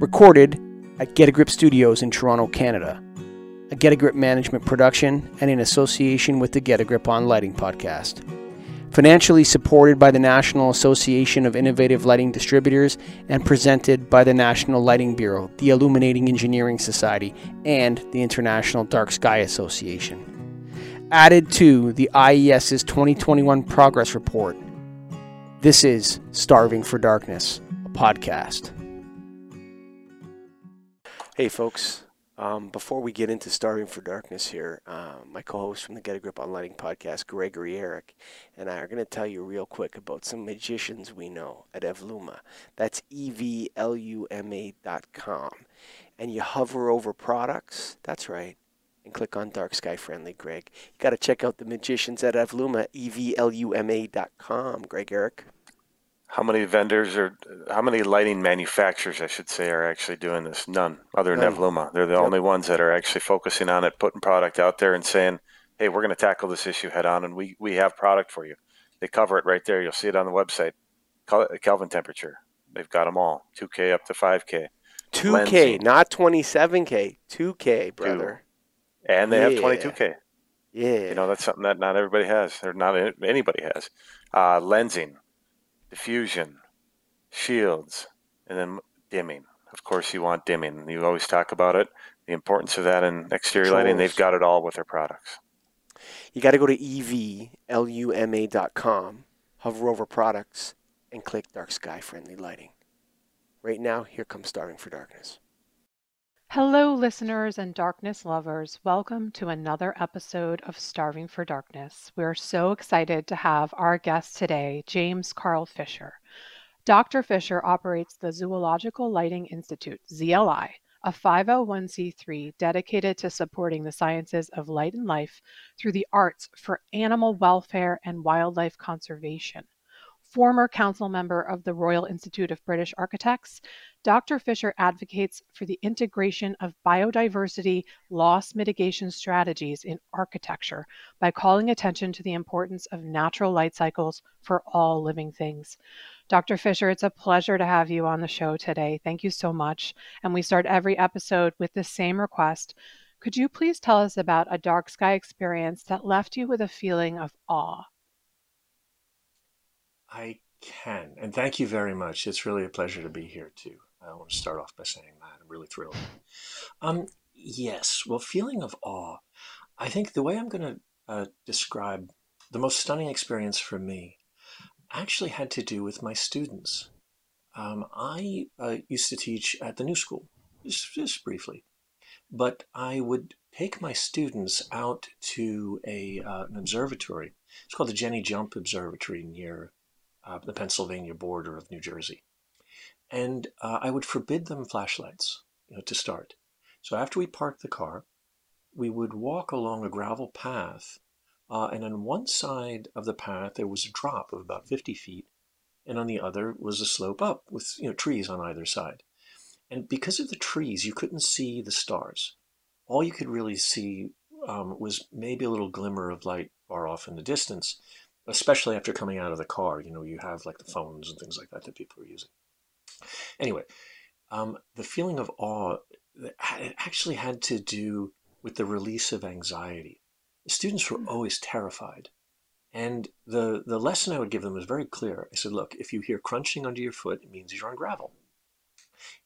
Recorded at Get a Grip Studios in Toronto, Canada. A Get a Grip management production and in association with the Get a Grip on Lighting podcast. Financially supported by the National Association of Innovative Lighting Distributors and presented by the National Lighting Bureau, the Illuminating Engineering Society, and the International Dark Sky Association. Added to the IES's 2021 Progress Report. This is Starving for Darkness, a podcast. Hey, folks. Um, before we get into Starving for Darkness here, uh, my co host from the Get a Grip on Lighting podcast, Gregory Eric, and I are going to tell you real quick about some magicians we know at Evluma. That's E V L U M A dot com. And you hover over products, that's right, and click on Dark Sky Friendly Greg. You got to check out the magicians at Evluma, E V L U M A dot com. Greg Eric. How many vendors or how many lighting manufacturers, I should say, are actually doing this? None, other than. Evluma. They're the Yep. only ones that are actually focusing on it, putting product out there, and saying, "Hey, we're going to tackle this issue head on, and we we have product for you." They cover it right there. You'll see it on the website. Kelvin temperature. They've got them all. 2K up to 5K, 2K, Lensing. not 27K. 2K, brother. and they have 22K. Yeah. You know, that's something that not everybody has, or not anybody has. Uh, lensing, diffusion, shields, and then dimming. Of course, you want dimming. You always talk about it, the importance of that in exterior lighting. They've got it all with their products. You got to go to evluma.com, hover over products, and click Dark Sky Friendly Lighting. Right now, here comes Starving for Darkness. Hello, listeners and darkness lovers. Welcome to another episode of Starving for Darkness. We're so excited to have our guest today, James Karl Fischer. Dr. Fischer operates the Zoological Lighting Institute, ZLI, a 501c3 dedicated to supporting the sciences of light and life through the arts for animal welfare and wildlife conservation. Former council member of the Royal Institute of British Architects, Dr. Fischer advocates for the integration of biodiversity loss mitigation strategies in architecture by calling attention to the importance of natural light cycles for all living things. Dr. Fischer, it's a pleasure to have you on the show today. Thank you so much. And we start every episode with the same request. Could you please tell us about a dark sky experience that left you with a feeling of awe? I can. And thank you very much. It's really a pleasure to be here too. I want to start off by saying that. I'm really thrilled. Um, yes. Well, feeling of awe. I think the way I'm going to uh, describe the most stunning experience for me actually had to do with my students. Um, I uh, used to teach at the New School, just, just briefly, but I would take my students out to a uh, an observatory. It's called the Jenny Jump Observatory near uh, the Pennsylvania border of New Jersey. And uh, I would forbid them flashlights, you know, to start. So after we parked the car, we would walk along a gravel path, uh, and on one side of the path there was a drop of about 50 feet, and on the other was a slope up with you know trees on either side. And because of the trees, you couldn't see the stars. All you could really see um, was maybe a little glimmer of light far off in the distance, especially after coming out of the car. You know, you have like the phones and things like that that people are using. Anyway, um, the feeling of awe it actually had to do with the release of anxiety. The students were always terrified. And the, the lesson I would give them was very clear. I said, look, if you hear crunching under your foot, it means you're on gravel.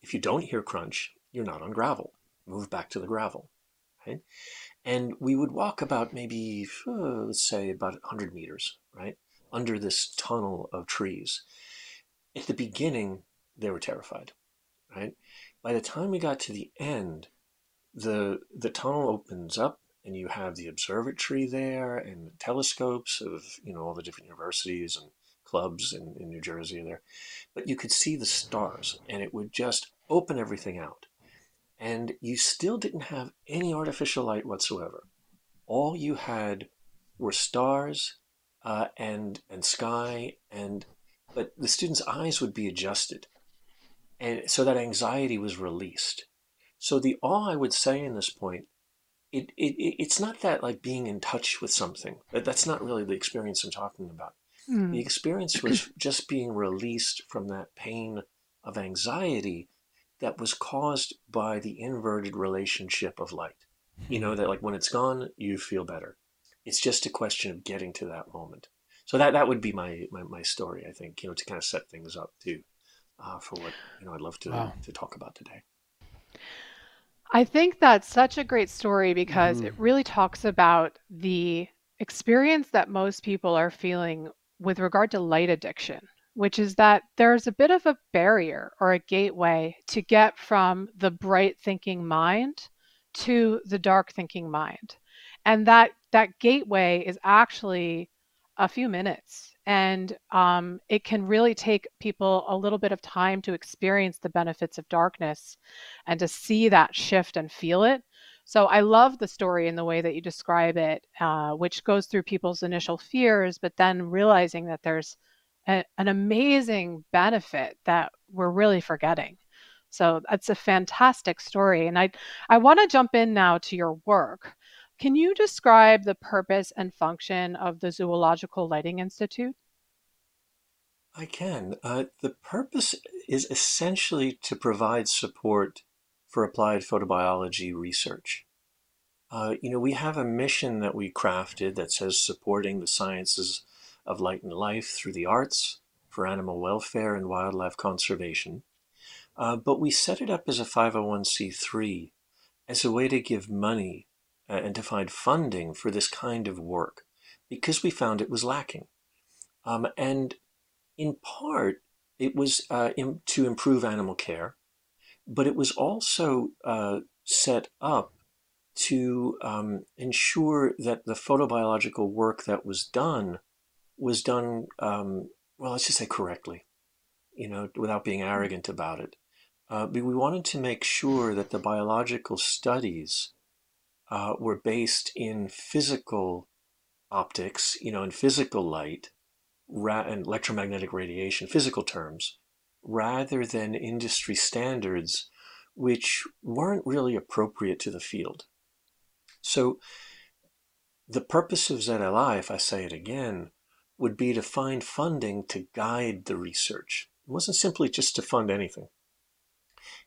If you don't hear crunch, you're not on gravel. Move back to the gravel. Right? And we would walk about maybe, uh, let's say, about 100 meters, right, under this tunnel of trees. At the beginning, they were terrified, right? By the time we got to the end, the the tunnel opens up, and you have the observatory there, and the telescopes of you know all the different universities and clubs in, in New Jersey there. But you could see the stars, and it would just open everything out and you still didn't have any artificial light whatsoever. All you had were stars uh, and and sky, and but the students' eyes would be adjusted, and so that anxiety was released. So the awe I would say in this point, it, it it's not that like being in touch with something. That- That's not really the experience I'm talking about. Hmm. The experience was just being released from that pain of anxiety that was caused by the inverted relationship of light. You know, that like when it's gone, you feel better. It's just a question of getting to that moment. So that, that would be my, my, my story, I think, you know, to kind of set things up too, uh, for what, you know, I'd love to, wow. to talk about today. I think that's such a great story because mm. it really talks about the experience that most people are feeling with regard to light addiction, which is that there's a bit of a barrier or a gateway to get from the bright thinking mind to the dark thinking mind. And that that gateway is actually a few minutes and um, it can really take people a little bit of time to experience the benefits of darkness and to see that shift and feel it. So I love the story in the way that you describe it, uh, which goes through people's initial fears, but then realizing that there's a, an amazing benefit that we're really forgetting. So that's a fantastic story. And I, I want to jump in now to your work. Can you describe the purpose and function of the Zoological Lighting Institute? I can. Uh, the purpose is essentially to provide support for applied photobiology research. Uh, you know, we have a mission that we crafted that says supporting the sciences of light and life through the arts for animal welfare and wildlife conservation. Uh, but we set it up as a 501c3 as a way to give money uh, and to find funding for this kind of work because we found it was lacking. Um, and in part, it was uh, in, to improve animal care, but it was also uh, set up to um, ensure that the photobiological work that was done was done, um, well, let's just say correctly, you know, without being arrogant about it. Uh, we wanted to make sure that the biological studies uh, were based in physical optics, you know, in physical light ra- and electromagnetic radiation, physical terms, rather than industry standards, which weren't really appropriate to the field. So, the purpose of ZLI, if I say it again, would be to find funding to guide the research. It wasn't simply just to fund anything.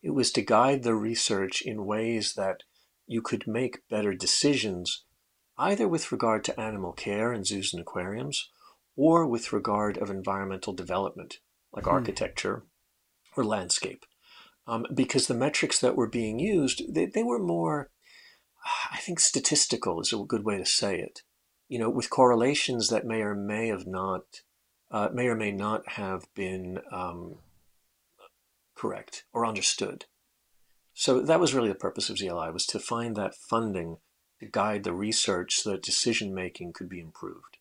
It was to guide the research in ways that you could make better decisions, either with regard to animal care in zoos and aquariums, or with regard of environmental development, like hmm. architecture or landscape. Um, because the metrics that were being used, they, they were more, I think, statistical is a good way to say it. You know, with correlations that may or may have not, uh, may or may not have been um, correct or understood. So that was really the purpose of ZLI, was to find that funding to guide the research so that decision making could be improved.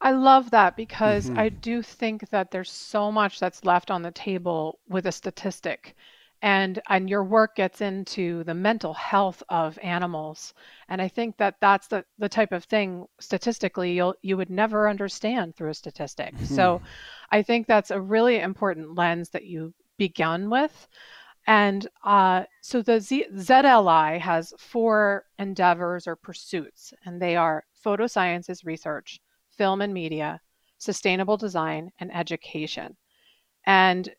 I love that because I hmm do think that there's so much that's left on the table with a statistic. And and your work gets into the mental health of animals. And I think that that's the, the type of thing statistically you'll you would never understand through a statistic. So hmm I think that's a really important lens that you begun with. And uh, so the Z- ZLI has four endeavors or pursuits, and they are photosciences research, film and media, sustainable design, and education. And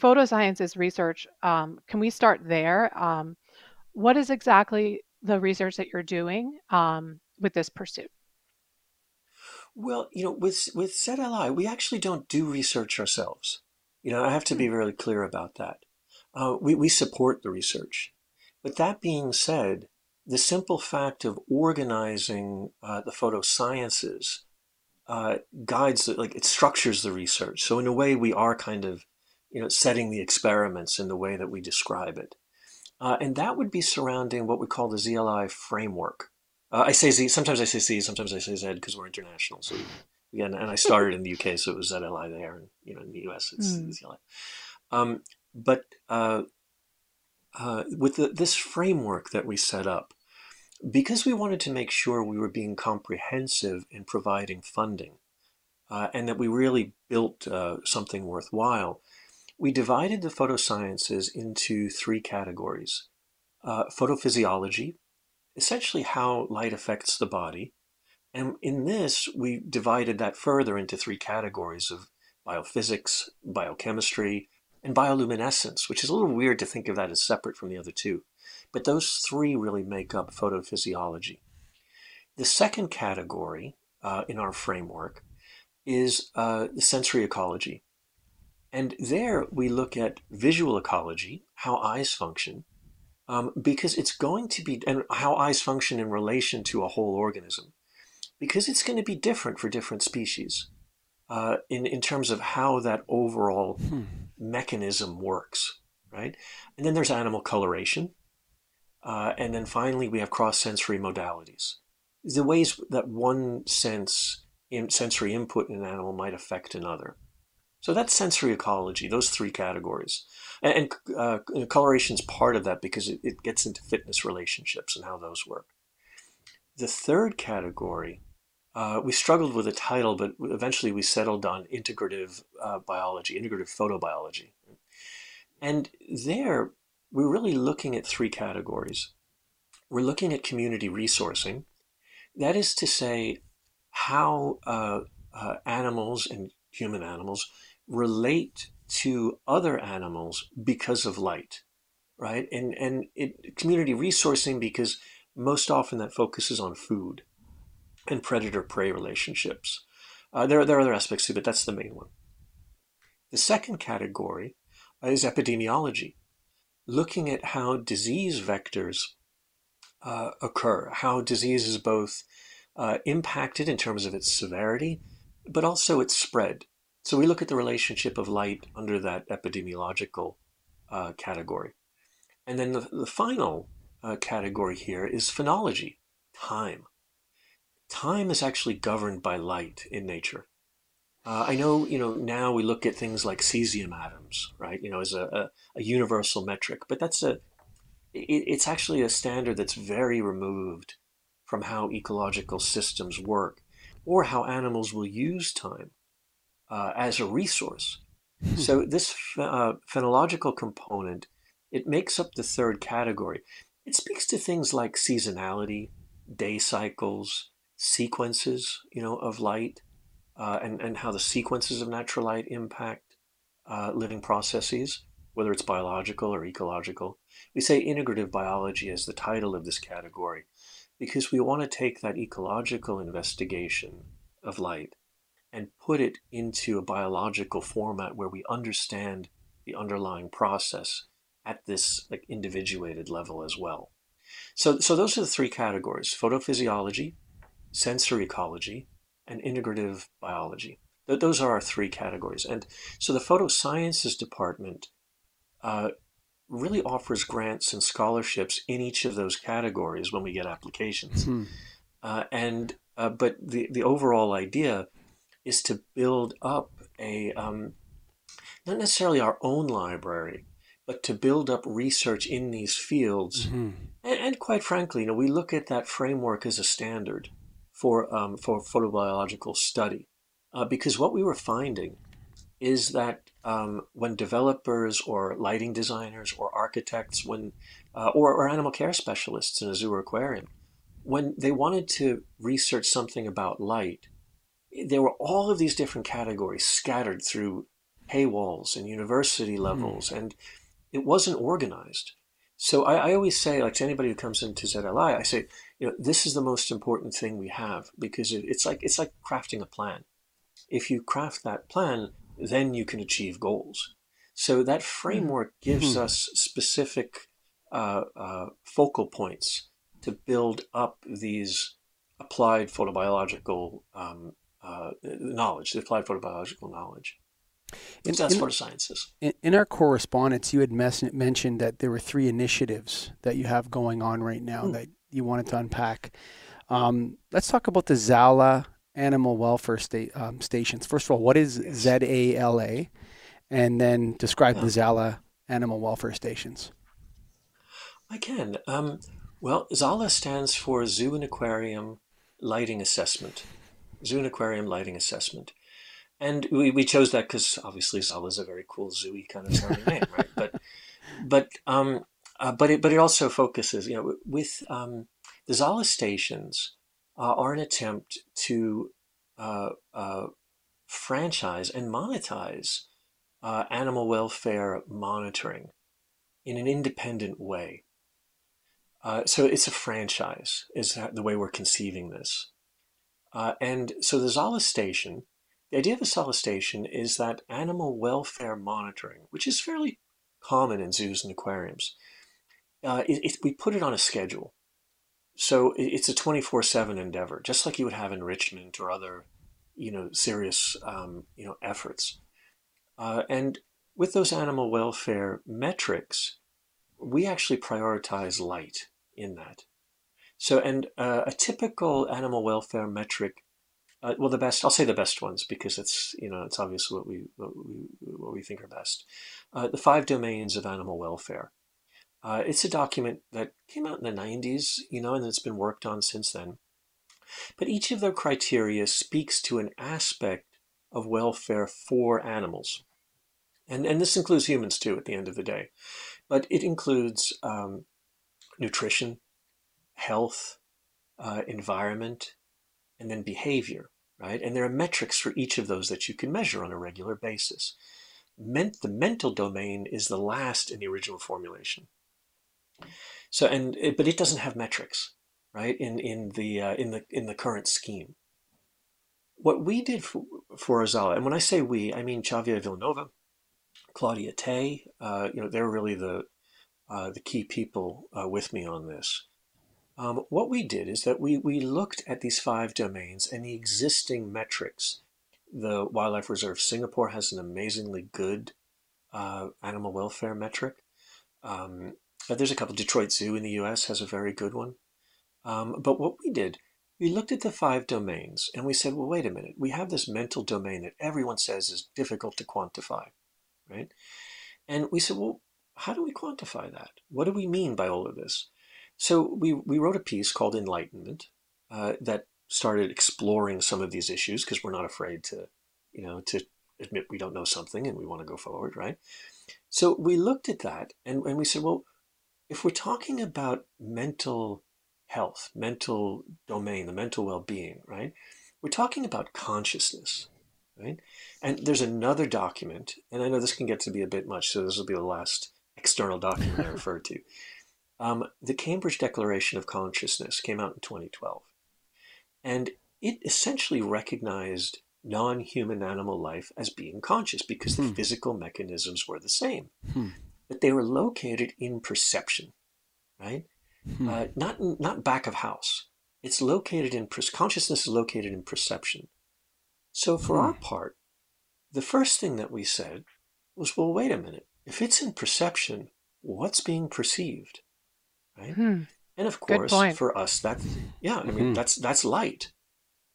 photosciences research, um, can we start there? Um, what is exactly the research that you're doing um, with this pursuit? Well, you know, with with ZLI, we actually don't do research ourselves. You know, I have to be hmm. really clear about that. Uh, we we support the research, but that being said, the simple fact of organizing uh, the photosciences uh, guides, like it structures the research. So in a way, we are kind of, you know, setting the experiments in the way that we describe it. Uh, and that would be surrounding what we call the ZLI framework. Uh, I say Z, sometimes I say C, sometimes I say Z because we're international. So again, and I started in the UK, so it was ZLI there, and you know, in the US, it's mm. ZLI. Um, but uh, uh, with the, this framework that we set up, because we wanted to make sure we were being comprehensive in providing funding uh, and that we really built uh, something worthwhile, we divided the photosciences into three categories. Uh, photophysiology, essentially how light affects the body. And in this, we divided that further into three categories of biophysics, biochemistry, and bioluminescence, which is a little weird to think of that as separate from the other two. But those three really make up photophysiology. The second category uh, in our framework is uh, sensory ecology. And there we look at visual ecology, how eyes function, um, because it's going to be, and how eyes function in relation to a whole organism, because it's going to be different for different species uh, in, in terms of how that overall hmm. mechanism works, right? And then there's animal coloration. Uh, and then finally, we have cross sensory modalities. The ways that one sense in sensory input in an animal might affect another. So that's sensory ecology, those three categories. And, and uh, coloration is part of that because it, it gets into fitness relationships and how those work. The third category, uh, we struggled with a title, but eventually we settled on integrative uh, biology, integrative photobiology. And there, we're really looking at three categories. We're looking at community resourcing. That is to say, how uh, uh, animals and human animals relate to other animals because of light, right? And and it, community resourcing because most often that focuses on food and predator-prey relationships. Uh, there, there are other aspects too, but that's the main one. The second category is epidemiology, looking at how disease vectors uh, occur, how disease is both uh, impacted in terms of its severity, but also its spread. So we look at the relationship of light under that epidemiological uh, category. And then the, the final uh, category here is phenology, time. Time is actually governed by light in nature. Uh, I know, you know, now we look at things like cesium atoms, right? You know, as a, a, a universal metric, but that's a, it, it's actually a standard that's very removed from how ecological systems work or how animals will use time uh, as a resource. Hmm. so this uh, phenological component, it makes up the third category. It speaks to things like seasonality, day cycles, sequences, you know, of light, uh, and, and how the sequences of natural light impact uh, living processes, whether it's biological or ecological. We say integrative biology as the title of this category because we want to take that ecological investigation of light and put it into a biological format where we understand the underlying process at this like individuated level as well. So, so those are the three categories: photophysiology, sensory ecology, and integrative biology. Th- those are our three categories. And so the photosciences department uh, really offers grants and scholarships in each of those categories when we get applications. Hmm. Uh, and uh, but the the overall idea is to build up a um, not necessarily our own library, but to build up research in these fields. Mm-hmm. And, and, quite frankly, you know, we look at that framework as a standard for um, for photobiological study, uh, because what we were finding is that um, when developers or lighting designers or architects, when uh, or, or animal care specialists in a zoo or aquarium, when they wanted to research something about light, there were all of these different categories scattered through paywalls and university hmm. levels, mm. and it wasn't organized. So I, I, always say, like to anybody who comes into ZLI, I say, you know, this is the most important thing we have because it's like it's like crafting a plan. If you craft that plan, then you can achieve goals. So that framework gives mm-hmm. us specific uh, uh, focal points to build up these applied photobiological um, uh, knowledge, the applied photobiological knowledge. In, that's in, photosciences. In, in, our correspondence, you had mes- mentioned that there were three initiatives that you have going on right now mm. that you wanted to unpack. Um, let's talk about the Zala animal welfare sta- um, stations. First of all, what is ZALA? And then describe the Zala animal welfare stations. I can. Um, well, ZALA stands for Zoo and Aquarium Lighting Assessment. Zoo and Aquarium Lighting Assessment. And we, we chose that because obviously Zala is a very cool zooey kind of sounding name, right? But but um, uh, but it but it also focuses, you know, with um, the Zala stations uh, are an attempt to uh, uh, franchise and monetize uh, animal welfare monitoring in an independent way. So it's a franchise, is the way we're conceiving this. And so the Zala station, the idea of a Zala station is that animal welfare monitoring, which is fairly common in zoos and aquariums, uh, it, it, we put it on a schedule. So it, it's a 24-7 endeavor, just like you would have enrichment or other, you know, serious, um, you know, efforts. Uh, and with those animal welfare metrics, we actually prioritize light in that. So, and uh, a typical animal welfare metric, uh, well, the best, I'll say the best ones because it's, you know, it's obviously what we, what we, what we think are best. Uh, the five domains of animal welfare. Uh, it's a document that came out in the 90s, you know, and it's been worked on since then. But each of their criteria speaks to an aspect of welfare for animals. And, and this includes humans too at the end of the day. But it includes um, nutrition, health, uh, environment, and then behavior, right? And there are metrics for each of those that you can measure on a regular basis. The mental domain is the last in the original formulation. So, and but it doesn't have metrics, right? In in the uh, in the in the current scheme. What we did for, for Azala, and when I say we, I mean Xavier Villanova, Claudia Tay. Uh, you know, they're really the uh, the key people uh, with me on this. Um, what we did is that we, we looked at these five domains and the existing metrics. The Wildlife Reserve Singapore has an amazingly good uh, animal welfare metric. Um, there's a couple. Detroit Zoo in the U.S. has a very good one. Um, but what we did, we looked at the five domains and we said, well, wait a minute. We have this mental domain that everyone says is difficult to quantify, right? And we said, well, how do we quantify that? What do we mean by all of this? So we, we wrote a piece called Enlightenment uh, that started exploring some of these issues because we're not afraid to, you know, to admit we don't know something and we want to go forward, right? So we looked at that and, and we said, well, if we're talking about mental health, mental domain, the mental well-being, right? We're talking about consciousness, right? And there's another document, and I know this can get to be a bit much, so this will be the last external document I refer to. Um, the Cambridge Declaration of Consciousness came out in 2012. And it essentially recognized non human animal life as being conscious because the hmm. physical mechanisms were the same. Hmm. But they were located in perception, right? Hmm. Uh, not, not back of house. It's located in, consciousness is located in perception. So for our hmm. part, the first thing that we said was, well, wait a minute if it's in perception, what's being perceived, right? Hmm. And of course, for us, that's yeah. I mean, hmm. that's that's light,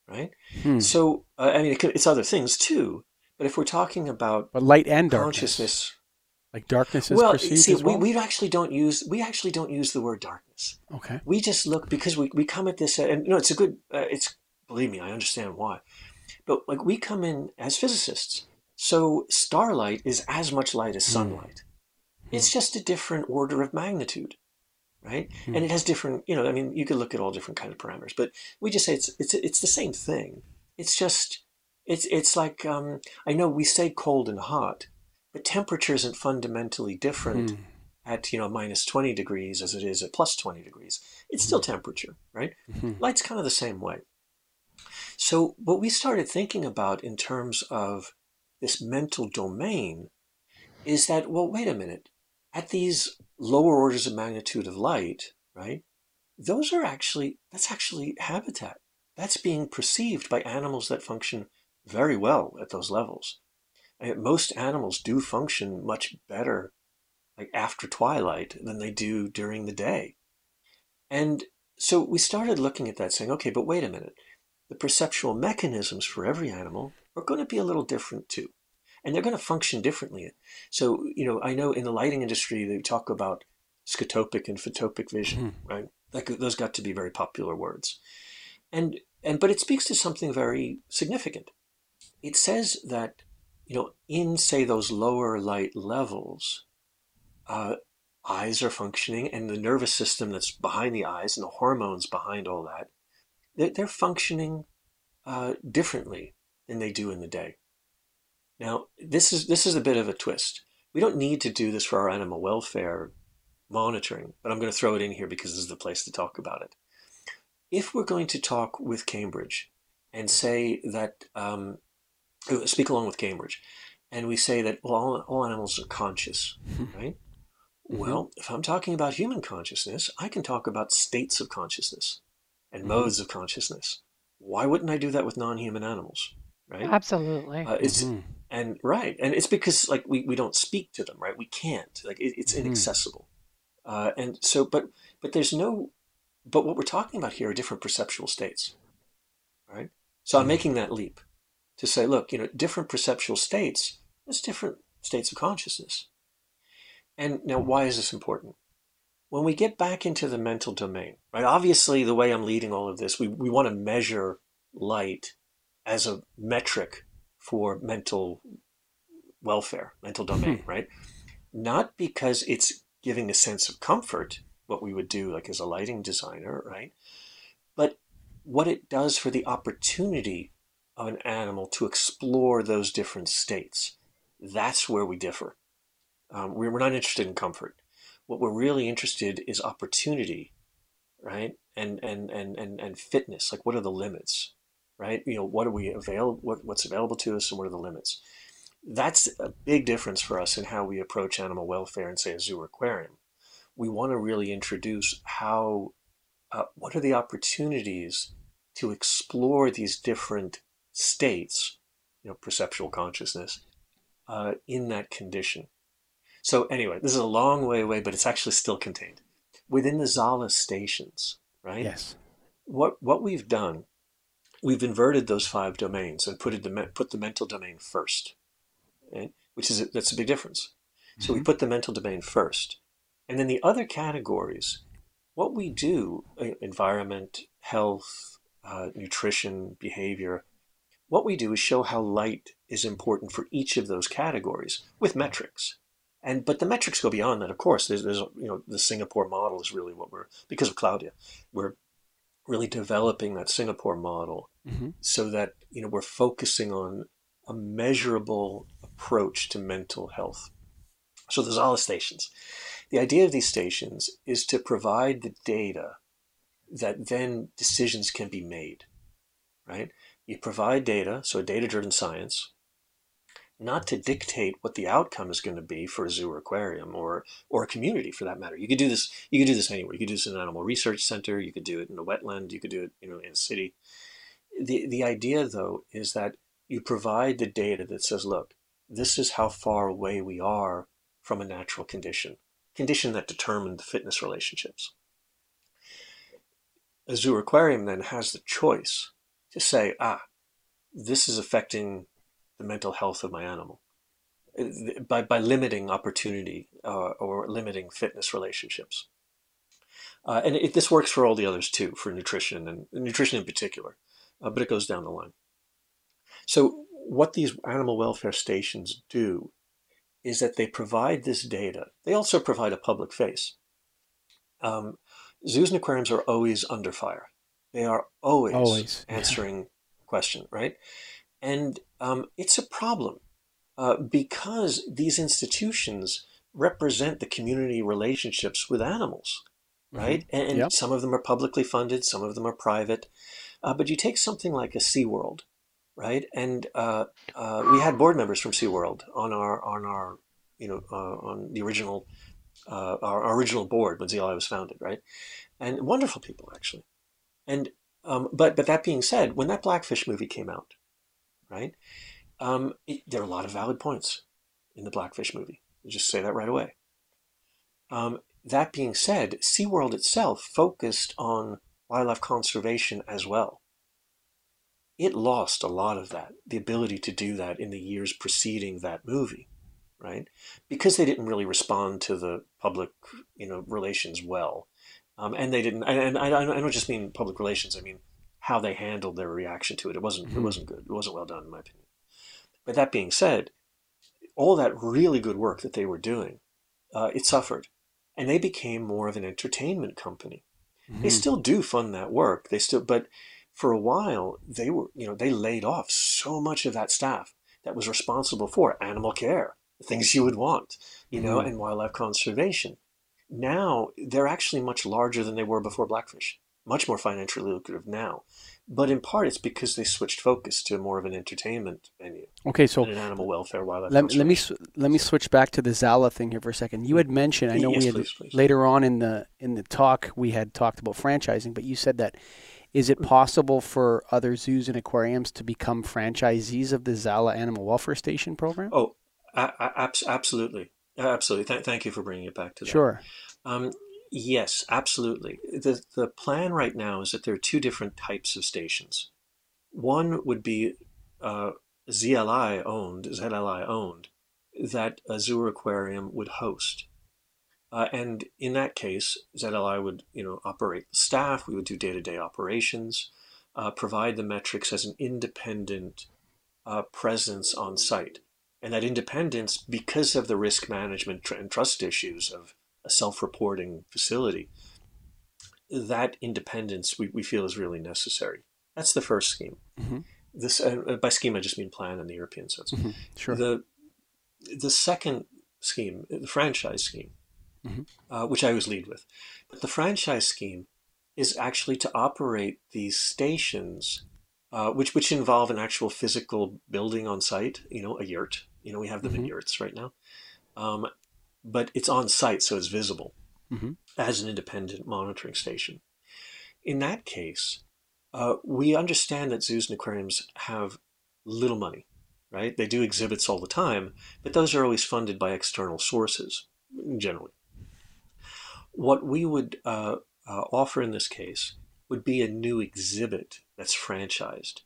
right? Hmm. So uh, I mean, it it's other things too. But if we're talking about but light and consciousness, darkness. Like darkness is well, perceived see, as well. We, we actually don't use we actually don't use the word darkness. Okay. We just look because we, we come at this and you know it's a good uh, it's believe me I understand why, but like we come in as physicists so starlight is as much light as hmm. sunlight. Mm. It's just a different order of magnitude, right? Mm. And it has different, you know, I mean, you could look at all different kind of parameters, but we just say it's it's it's the same thing. It's just it's it's like um, I know we say cold and hot, but temperature isn't fundamentally different mm. at you know minus twenty degrees as it is at plus twenty degrees. It's still hmm. temperature, right? Mm-hmm. Light's kind of the same way. So what we started thinking about in terms of this mental domain is that, well, wait a minute, at these lower orders of magnitude of light, right, those are actually, that's actually habitat. That's being perceived by animals that function very well at those levels. Most animals do function much better like after twilight than they do during the day. And so we started looking at that saying, okay, but wait a minute. The perceptual mechanisms for every animal are going to be a little different too. And they're going to function differently. So, you know, I know in the lighting industry, they talk about scotopic and photopic vision, mm. right? Like those got to be very popular words. And, and, but it speaks to something very significant. It says that, you know, in say those lower light levels, uh, eyes are functioning and the nervous system that's behind the eyes and the hormones behind all that, they're, they're functioning uh, differently than they do in the day. Now, this is this is a bit of a twist. We don't need to do this for our animal welfare monitoring, but I'm going to throw it in here because this is the place to talk about it. If we're going to talk with Cambridge and say that, um, speak along with Cambridge, and we say that well, all, all animals are conscious, right? Mm-hmm. Well, if I'm talking about human consciousness, I can talk about states of consciousness and mm-hmm. modes of consciousness. Why wouldn't I do that with non-human animals? Right? Absolutely. Uh, it's mm-hmm. and right, and it's because like we, we don't speak to them, right? We can't. Like it, it's mm-hmm. inaccessible. Uh, and so, but but there's no, but what we're talking about here are different perceptual states, right? So I'm mm-hmm. making that leap to say, look, you know, different perceptual states. There's different states of consciousness. And now, why is this important? When we get back into the mental domain, right? Obviously, the way I'm leading all of this, we, we want to measure light as a metric for mental welfare, mental domain, hmm. right? Not because it's giving a sense of comfort, what we would do like as a lighting designer, right? But what it does for the opportunity of an animal to explore those different states. That's where we differ. Um, we're, not interested in comfort. What we're really interested is opportunity, right? And, and, and, and, and fitness. Like, what are the limits, right? You know, what are we available, what, what's available to us and what are the limits? That's a big difference for us in how we approach animal welfare and say, a zoo or aquarium. We want to really introduce how, uh, what are the opportunities to explore these different states, you know, perceptual consciousness, uh, in that condition. So anyway, this is a long way away, but it's actually still contained within the Zala stations, right? Yes. What what we've done, we've inverted those five domains and put the put the mental domain first right? which is a, that's a big difference. So mm-hmm. we put the mental domain first, and then the other categories. What we do, uh, environment, health, uh, nutrition, behavior. What we do is show how light is important for each of those categories with metrics. And but the metrics go beyond that. Of course, there's, there's you know the Singapore model is really what we're because of Claudia, we're really developing that Singapore model mm-hmm. so that you know we're focusing on a measurable approach to mental health. So there's all the stations. The idea of these stations is to provide the data that then decisions can be made, right? You provide data, so data-driven science, not to dictate what the outcome is going to be for a zoo or aquarium or or a community for that matter. You could do this. You could do this anywhere. You could do this in an animal research center. You could do it in a wetland. You could do it, you know, in a city. The the idea though is that you provide the data that says, look, this is how far away we are from a natural condition, condition that determined the fitness relationships. A zoo or aquarium then has the choice to say, ah, this is affecting the mental health of my animal by, by limiting opportunity uh, or limiting fitness relationships. Uh, and it, this works for all the others too, for nutrition and nutrition in particular, uh, but it goes down the line. So what these animal welfare stations do is that they provide this data. They also provide a public face. Um, zoos and aquariums are always under fire. They are always, always. answering yeah. question, right? And um, it's a problem uh, because these institutions represent the community relationships with animals, mm-hmm. right? Mm-hmm. And, yep. some of them are publicly funded, some of them are private. Uh, but you take something like a SeaWorld, right? And uh, uh, we had board members from SeaWorld on our on our you know uh, on the original uh, our, our, original board when ZLI was founded, right? And wonderful people actually. And um, but but that being said, when that Blackfish movie came out, right? Um, it, there are a lot of valid points in the Blackfish movie. I'll just say that right away. Um, that being said, SeaWorld itself focused on wildlife conservation as well it lost a lot of that, the ability to do that in the years preceding that movie, right? Because they didn't really respond to the public, you know, relations well, um, and they didn't. And I, I don't just mean public relations. I mean how they handled their reaction to it. It wasn't. Mm-hmm. It wasn't good. It wasn't well done, in my opinion. But that being said, all that really good work that they were doing, uh, it suffered, and they became more of an entertainment company. Mm-hmm. They still do fund that work. They still, but for a while they were you know they laid off so much of that staff that was responsible for animal care, things you would want, you know, Mhm. and wildlife conservation. Now they're actually much larger than they were before Blackfish, much more financially lucrative now. But in part, it's because they switched focus to more of an entertainment venue Okay, so an animal welfare wildlife let, let me let me switch back to the Zala thing here for a second. You had mentioned, I know Yes, we had please, please. later on in the in the talk we had talked about franchising, but you said that is it possible for other zoos and aquariums to become franchisees of the Zala Animal Welfare Station program? Oh, absolutely, absolutely. Th- thank you for bringing it back to that. sure. Um, yes, absolutely. The the plan right now is that there are two different types of stations. One would be uh, ZLI owned, ZLI owned, that a zoo aquarium would host. Uh, and in that case, ZLI would, you know, operate the staff. We would do day-to-day operations, uh, provide the metrics as an independent uh, presence on site. And that independence, because of the risk management and trust issues of a self-reporting facility, that independence we, we feel is really necessary. That's the first scheme. Mhm. This uh, by scheme I just mean plan in the European sense. Mhm. Sure. The the second scheme, the franchise scheme, Mhm. uh, which I always lead with, but the franchise scheme is actually to operate these stations, uh, which which involve an actual physical building on site. You know, a yurt. You know, we have them in Mhm. yurts right now, um, but it's on site, so it's visible Mhm. as an independent monitoring station. In that case, uh, we understand that zoos and aquariums have little money, right? They do exhibits all the time, but those are always funded by external sources, generally. What we would uh, uh, offer in this case would be a new exhibit that's franchised.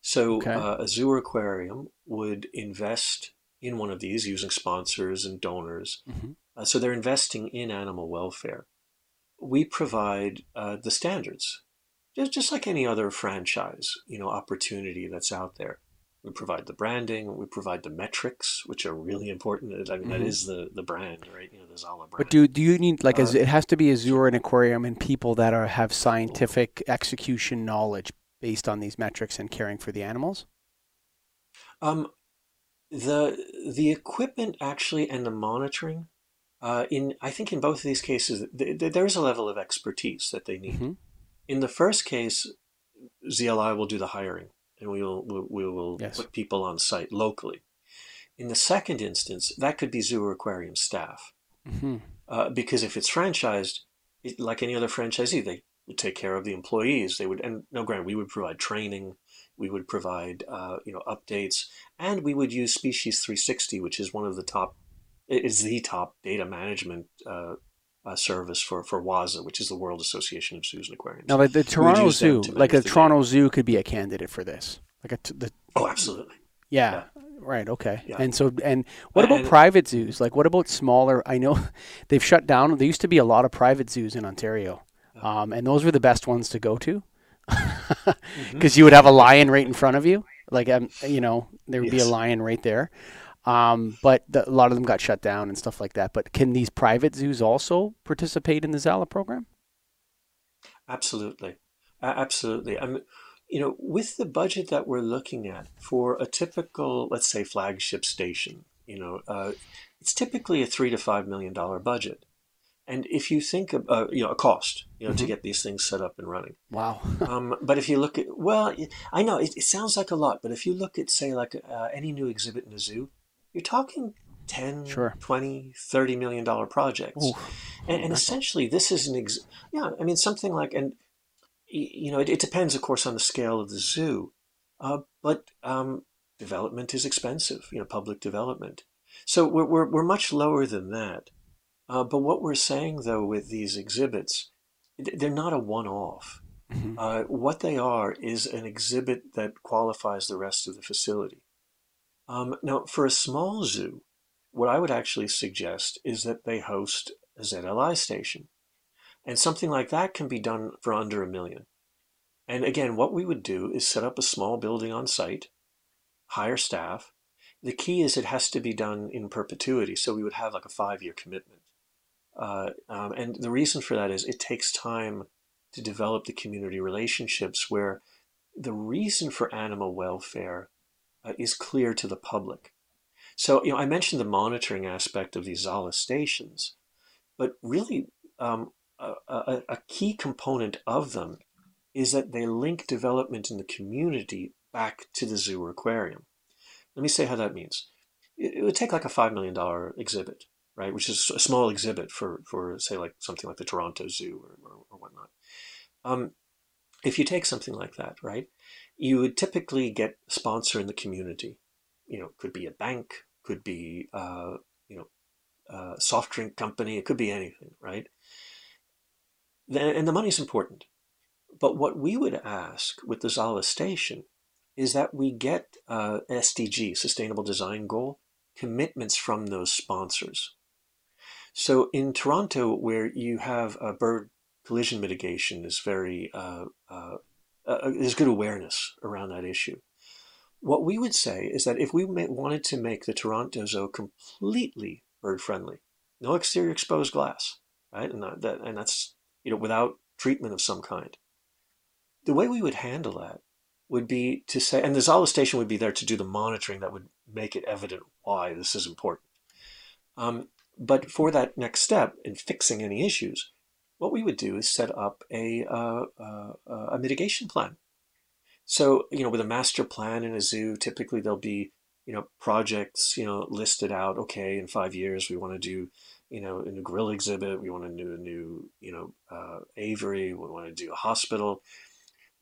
So Okay. uh, a zoo aquarium would invest in one of these using sponsors and donors. Mhm. Uh, so they're investing in animal welfare. We provide uh, the standards, just, just like any other franchise, you know, opportunity that's out there. We provide the branding, we provide the metrics, which are really important. I mean, that Mhm. is the, the brand, right? You know, the Zala brand. But do do you need like Uh, it has to be a zoo or an aquarium and people that are have scientific execution knowledge based on these metrics and caring for the animals? Um, the the equipment actually and the monitoring, uh, in I think in both of these cases, th- th- there is a level of expertise that they need. Mhm. In the first case, ZLI will do the hiring, and we will we, we will Yes. put people on site locally. In the second instance, that could be zoo or aquarium staff, hmm uh, because if it's franchised, it, like any other franchisee, they would take care of the employees. They would, and no, granted, we would provide training, we would provide uh, you know updates, and we would use Species 360, which is one of the top, is the top data management uh, uh, service for for WAZA, which is the World Association of Zoos and Aquariums. Now, like the Toronto Zoo, to like the data. Toronto Zoo could be a candidate for this. Like a t- the oh, absolutely. yeah, right, okay. Yeah. And so and what about And- private zoos? Like what about smaller? I know they've shut down. There used to be a lot of private zoos in Ontario, um, and those were the best ones to go to Mm-hmm. because you would have a lion right in front of you. Like um, you know, there would be a lion right there. Um, but the, a lot of them got shut down and stuff like that. But can these private zoos also participate in the Zala program? Absolutely, A- absolutely. I'm, you know, with the budget that we're looking at for a typical, let's say, flagship station, you know, uh, it's typically a three to five million dollar budget, and if you think of, uh, you know, a cost, you know, to Mhm. get these things set up and running. Wow. Um, but if you look at, well, I know it, it sounds like a lot, but if you look at, say, like uh, any new exhibit in a zoo, you're talking 10, Sure. 20, 30 million dollar projects. Ooh. And, and essentially, this is an ex- yeah. I mean, something like and you know, it, it depends, of course, on the scale of the zoo, uh, but um, development is expensive. You know, public development. So we're we're, we're much lower than that. Uh, but what we're saying though with these exhibits, they're not a one-off. Mhm. Uh, what they are is an exhibit that qualifies the rest of the facility. Um, now, for a small zoo, what I would actually suggest is that they host a ZLI station. And something like that can be done for under a million. And again, what we would do is set up a small building on site, hire staff. The key is it has to be done in perpetuity. So we would have like a five year commitment. Uh, um, and the reason for that is it takes time to develop the community relationships where the reason for animal welfare uh, is clear to the public. So, you know, I mentioned the monitoring aspect of these Zala stations, but really um, a, a, a key component of them is that they link development in the community back to the zoo or aquarium. Let me say how that means. It, it would take like a $5 million exhibit, right? Which is a small exhibit for, for say, like something like the Toronto Zoo or, or, or whatnot. Um, if you take something like that, right, you would typically get a sponsor in the community. You know, could be a bank, could be, uh, you know, a soft drink company, it could be anything, right? And the money's important. But what we would ask with the Zala station is that we get uh, SDG, Sustainable Design Goal, commitments from those sponsors. So in Toronto, where you have bird collision mitigation is very, uh, uh, uh, there's good awareness around that issue. What we would say is that if we wanted to make the Toronto Zoo completely bird friendly, no exterior exposed glass, right, and that, and that's you know without treatment of some kind, the way we would handle that would be to say, and the Zala station would be there to do the monitoring that would make it evident why this is important. Um, but for that next step in fixing any issues, what we would do is set up a, uh, uh, a mitigation plan. So, you know, with a master plan in a zoo, typically there'll be, you know, projects, you know, listed out. Okay, in five years we want to do, you know, a new gorilla exhibit. We want to do a new, you know, uh, aviary. We want to do a hospital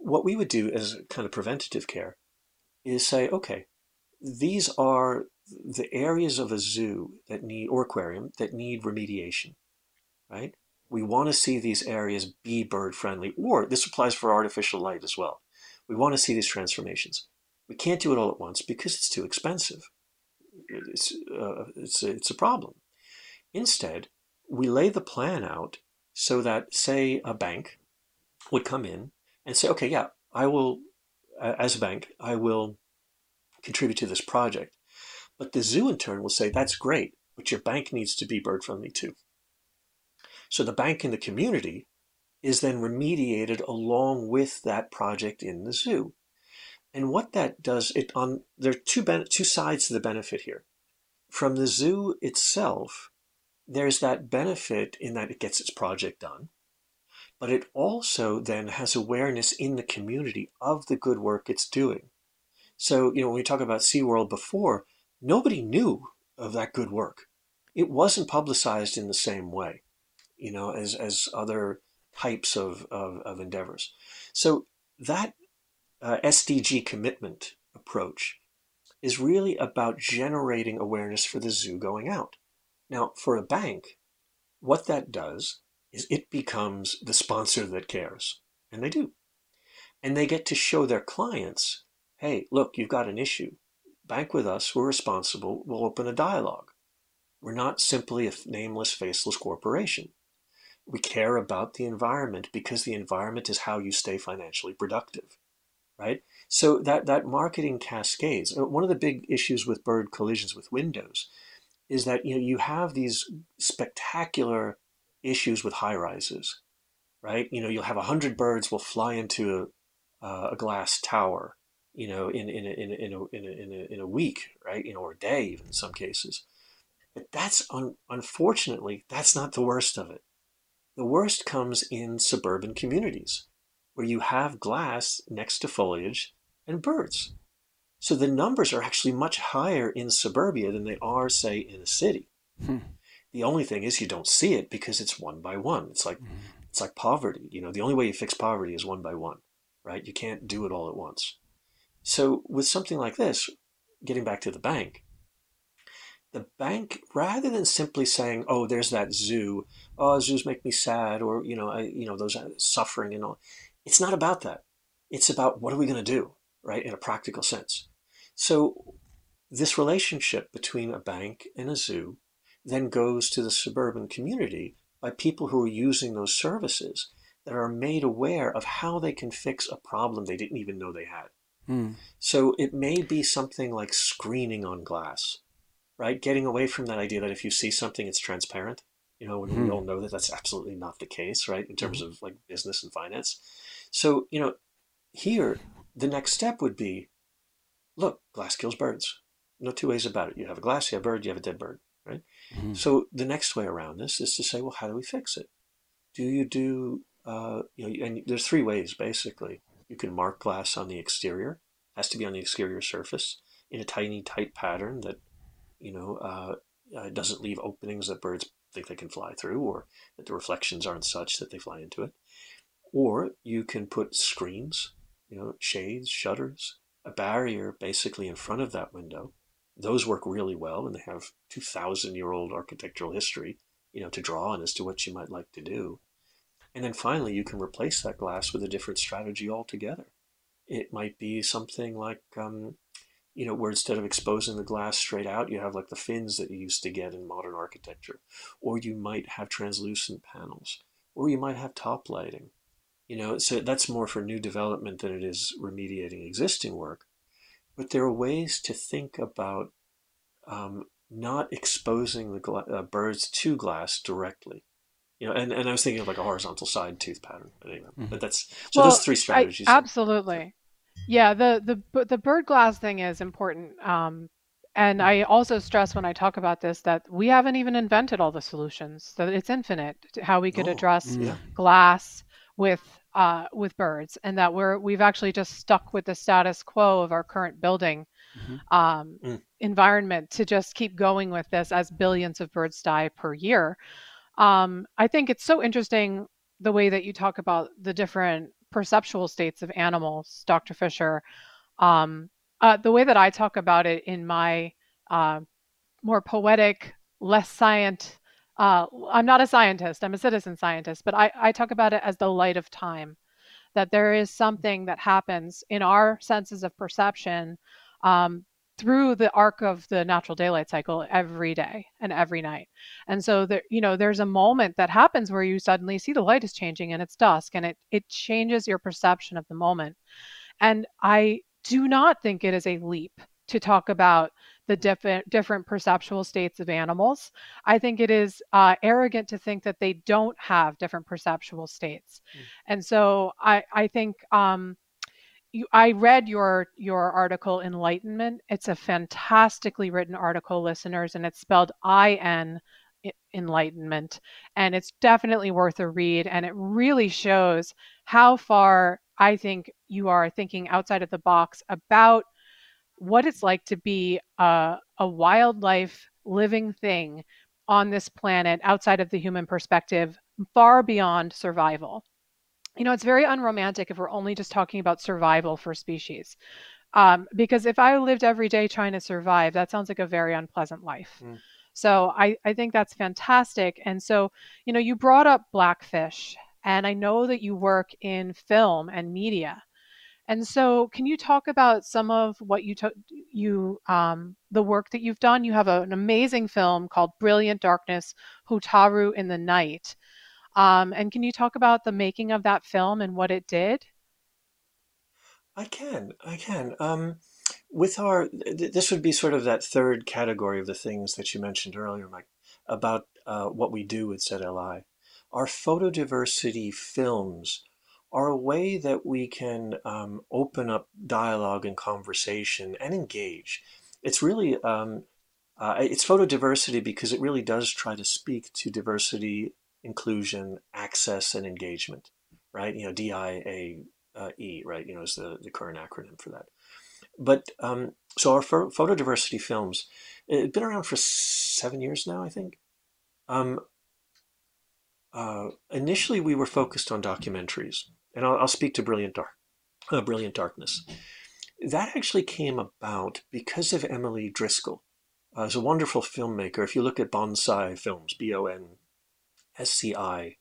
what we would do as kind of preventative care is say, okay, these are the areas of a zoo that need, or aquarium, that need remediation, right? We want to see these areas be bird friendly, or this applies for artificial light as well. We want to see these transformations. We can't do it all at once because it's too expensive. It's, uh, it's, it's a problem. Instead, we lay the plan out so that, say, a bank would come in and say, okay, yeah, I will, as a bank, I will contribute to this project. But the zoo in turn will say, that's great, but your bank needs to be bird friendly too. So the bank in the community is then remediated along with that project in the zoo. And what that does, it on there are two two sides to the benefit here. From the zoo itself, there's that benefit in that it gets its project done but it also then has awareness in the community of the good work it's doing. So, you know, when we talk about SeaWorld before, nobody knew of that good work. It wasn't publicized in the same way, you know, as, as other types of, of, of endeavors. So that uh, SDG commitment approach is really about generating awareness for the zoo going out. Now, for a bank, what that does is it becomes the sponsor that cares. And they do. And they get to show their clients, hey, look, you've got an issue. Bank with us, we're responsible, we'll open a dialogue. We're not simply a nameless, faceless corporation. We care about the environment because the environment is how you stay financially productive, right? So that, that marketing cascades. Uh, one of the big issues with bird collisions with windows is that you know you have these spectacular issues with high rises, right? You know, you'll have a hundred birds will fly into a, a glass tower, you know, in in a, in a, in a, in a, in a, in a week, right? You know, or a day, even in some cases. But that's un- unfortunately that's not the worst of it. The worst comes in suburban communities where you have glass next to foliage and birds. So the numbers are actually much higher in suburbia than they are, say, in a city. Hmm. The only thing is you don't see it because it's one by one. It's like mm-hmm. it's like poverty. You know, the only way you fix poverty is one by one, right? You can't do it all at once. So with something like this, getting back to the bank, the bank rather than simply saying, "Oh, there's that zoo. Oh, zoos make me sad," or you know, I, you know, those uh, suffering and all. It's not about that. It's about what are we going to do, right, in a practical sense. So this relationship between a bank and a zoo then goes to the suburban community by people who are using those services that are made aware of how they can fix a problem they didn't even know they had. Hmm. So it may be something like screening on glass, right? Getting away from that idea that if you see something, it's transparent. You know, and we hmm. all know that that's absolutely not the case, right? In terms mm-hmm. of like business and finance. So, you know, here, the next step would be look, glass kills birds. No two ways about it. You have a glass, you have a bird, you have a dead bird, right? Mhm. So the next way around this is to say, well, how do we fix it? Do you do, uh, you know, and there's three ways basically. You can mark glass on the exterior, has to be on the exterior surface in a tiny, tight pattern that, you know, uh, uh, doesn't leave openings that birds think they can fly through or that the reflections aren't such that they fly into it. Or you can put screens, you know, shades, shutters, a barrier basically in front of that window. Those work really well and they have 2,000 year old architectural history, you know, to draw on as to what you might like to do. And then finally, you can replace that glass with a different strategy altogether. It might be something like, um, you know, where instead of exposing the glass straight out, you have like the fins that you used to get in modern architecture. Or you might have translucent panels. Or you might have top lighting. You know, so that's more for new development than it is remediating existing work. But there are ways to think about um, not exposing the uh, birds to glass directly. You know, and, and I was thinking of like a horizontal side tooth pattern. But anyway, Mhm. but that's so Well, those three I- strategies. absolutely. Yeah, the the the bird glass thing is important. Um, and I also stress when I talk about this that we haven't even invented all the solutions. That it's infinite how we could No. address Mm. Yeah. glass with uh, with birds, and that we're we've actually just stuck with the status quo of our current building Mhm. um, Mm. environment to just keep going with this as billions of birds die per year. Um, I think it's so interesting the way that you talk about the different perceptual states of animals, Dr. Fischer. Um, uh, the way that I talk about it in my uh, more poetic, less science. Uh, I'm not a scientist. I'm a citizen scientist, but I, I talk about it as the light of time. That there is something that happens in our senses of perception um, through the arc of the natural daylight cycle every day and every night. And so there, you know, there's a moment that happens where you suddenly see the light is changing and it's dusk and it it changes your perception of the moment. And I do not think it is a leap to talk about the different different perceptual states of animals. I think it is uh, arrogant to think that they don't have different perceptual states. Mm. And so I I think um, you, I read your your article Inlightenment. It's a fantastically written article, listeners, and it's spelled I N Inlightenment, and it's definitely worth a read. And it really shows how far I think you are thinking outside of the box about what it's like to be a, a wildlife living thing on this planet outside of the human perspective, far beyond survival you know, it's very unromantic if we're only just talking about survival for species. Um, because if I lived every day trying to survive, that sounds like a very unpleasant life. Mm. So I, I think that's fantastic. And so, you know, you brought up Blackfish, and I know that you work in film and media. And so, can you talk about some of what you took, you um, the work that you've done? You have a, an amazing film called Brilliant Darkness: Hotaru in the Night. Um, and can you talk about the making of that film and what it did? I can, I can. Um, with our, th- this would be sort of that third category of the things that you mentioned earlier, Mike, about uh, what we do with ZLI. Our photodiversity films are a way that we can um, open up dialogue and conversation and engage. It's really, um, uh, it's photodiversity because it really does try to speak to diversity, inclusion, access, and engagement, right? You know, DIA uh, E, right? You know, is the, the current acronym for that. But um, so our pho- photodiversity films, it's been around for seven years now, I think. Um, uh, initially, we were focused on documentaries, and I'll, I'll speak to Brilliant Dark, uh, Brilliant Darkness. That actually came about because of Emily Driscoll. Uh, as a wonderful filmmaker, if you look at Bonsci Films, B O N S C I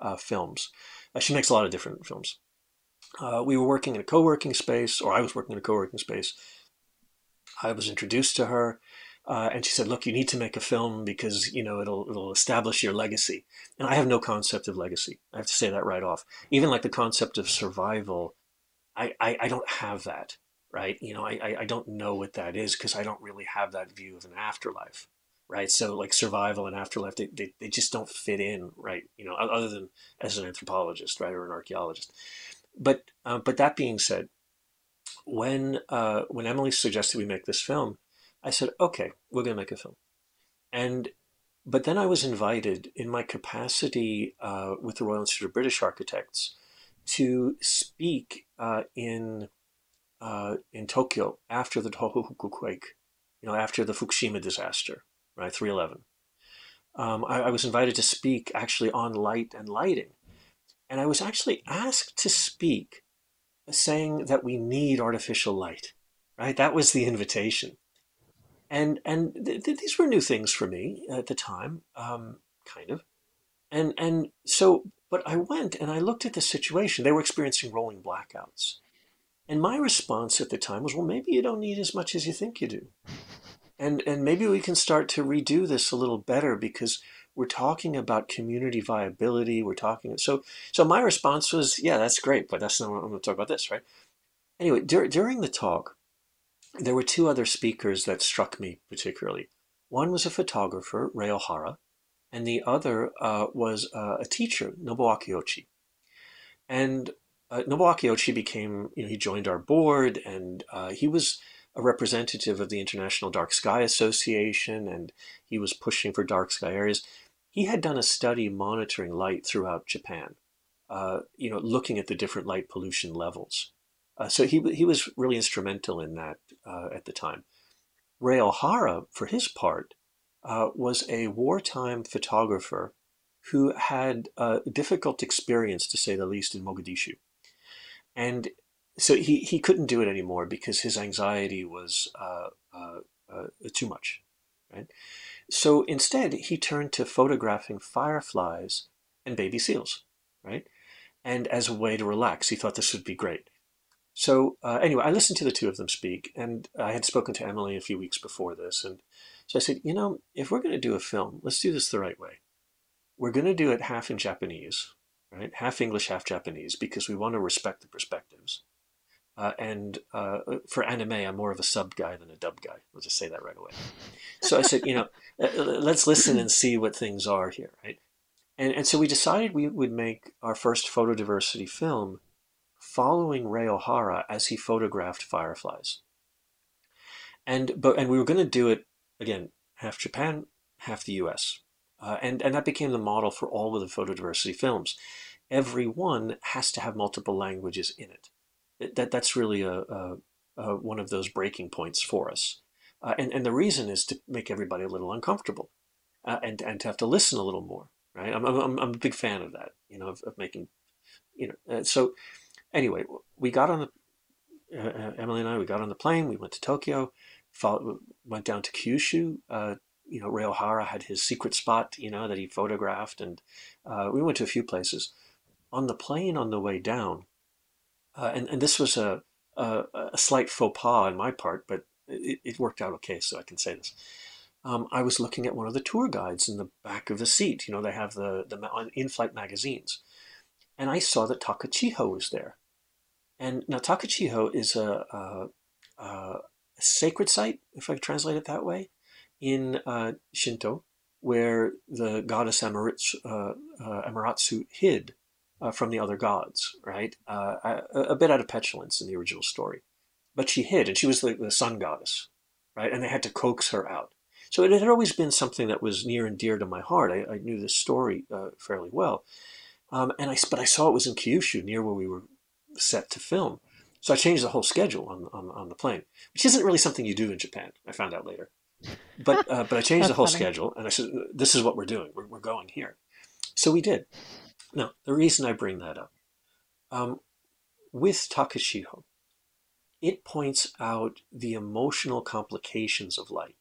uh, films, uh, she makes a lot of different films uh, we were working in a co-working space, or I was working in a co-working space. I was introduced to her, uh, and she said, "Look, you need to make a film because you know it'll it'll establish your legacy." And I have no concept of legacy. I have to say that right off. Even like the concept of survival, I I, I don't have that. Right? You know, I I don't know what that is because I don't really have that view of an afterlife. Right? So like survival and afterlife, they, they, they just don't fit in. Right? You know, other than as an anthropologist, right, or an archaeologist. But uh, but that being said, when uh, when Emily suggested we make this film, I said, okay, we're going to make a film. And but then I was invited in my capacity uh, with the Royal Institute of British Architects to speak uh, in uh, in Tokyo after the Tohoku quake, you know, after the Fukushima disaster, right, 311. Um, I, I was invited to speak actually on light and lighting. And I was actually asked to speak saying that we need artificial light, right? That was the invitation. And, and th- th- these were new things for me at the time, um, kind of. And, and so, but I went and I looked at the situation. They were experiencing rolling blackouts. And my response at the time was, well, maybe you don't need as much as you think you do. And, and maybe we can start to redo this a little better because we're talking about community viability. We're talking so so. My response was, yeah, that's great, but that's not what I'm going to talk about. This right. Anyway, dur- during the talk, there were two other speakers that struck me particularly. One was a photographer, Rei Ohara, and the other uh, was uh, a teacher, Nobuaki Ochi. And uh, Ochi became, you know, he joined our board, and uh, he was a representative of the International Dark Sky Association, and he was pushing for dark sky areas. He had done a study monitoring light throughout Japan, uh, you know, looking at the different light pollution levels. Uh, so he, he was really instrumental in that uh, at the time. Rei Ohara, for his part, uh, was a wartime photographer who had a difficult experience, to say the least, in Mogadishu. And so he, he couldn't do it anymore because his anxiety was uh, uh, uh, too much, right? So instead, he turned to photographing fireflies and baby seals, right? And as a way to relax, he thought this would be great. So uh, anyway, I listened to the two of them speak, and I had spoken to Emily a few weeks before this, and so I said, you know, if we're going to do a film, let's do this the right way. We're going to do it half in Japanese, right? Half English, half Japanese, because we want to respect the perspectives. Uh, and uh, for anime, I'm more of a sub guy than a dub guy. Let's just say that right away. So I said, you know, uh, uh, let's listen and see what things are here, right? And, and so we decided we would make our first photodiversity film following Rei Ohara as he photographed fireflies. And but and we were going to do it again, half Japan, half the U.S. Uh, and and that became the model for all of the photodiversity films. Every one has to have multiple languages in it that that's really a, a, a, one of those breaking points for us. Uh, and, and the reason is to make everybody a little uncomfortable uh, and, and to have to listen a little more, right? I'm, I'm, I'm a big fan of that, you know, of, of making, you know, uh, so anyway, we got on the, uh, uh, Emily and I, we got on the plane, we went to Tokyo, followed, went down to Kyushu, uh, you know, Ohara had his secret spot, you know, that he photographed, and we went to a few places. On the plane on the way down, uh, and, and this was a, a, a, slight faux pas on my part, but it, it worked out okay, so I can say this. Um, I was looking at one of the tour guides in the back of the seat. You know, they have the, the in-flight magazines. And I saw that Takachiho was there. And now Takachiho is a, a, a sacred site, if I translate it that way, in uh, Shinto, where the goddess Amaterasu, uh, uh, Amaterasu hid uh, from the other gods, right? Uh, a, a, bit out of petulance in the original story. But she hid, and she was the, the sun goddess, right? And they had to coax her out. So it had always been something that was near and dear to my heart. I, I knew this story uh, fairly well. Um, and I, but I saw it was in Kyushu, near where we were set to film. So I changed the whole schedule on, on, on the plane, which isn't really something you do in Japan. I found out later. But, uh, but I changed the whole funny. schedule, and I said, this is what we're doing. We're, we're going here. So we did. Now, the reason I bring that up, um, with Takachiho, it points out the emotional complications of light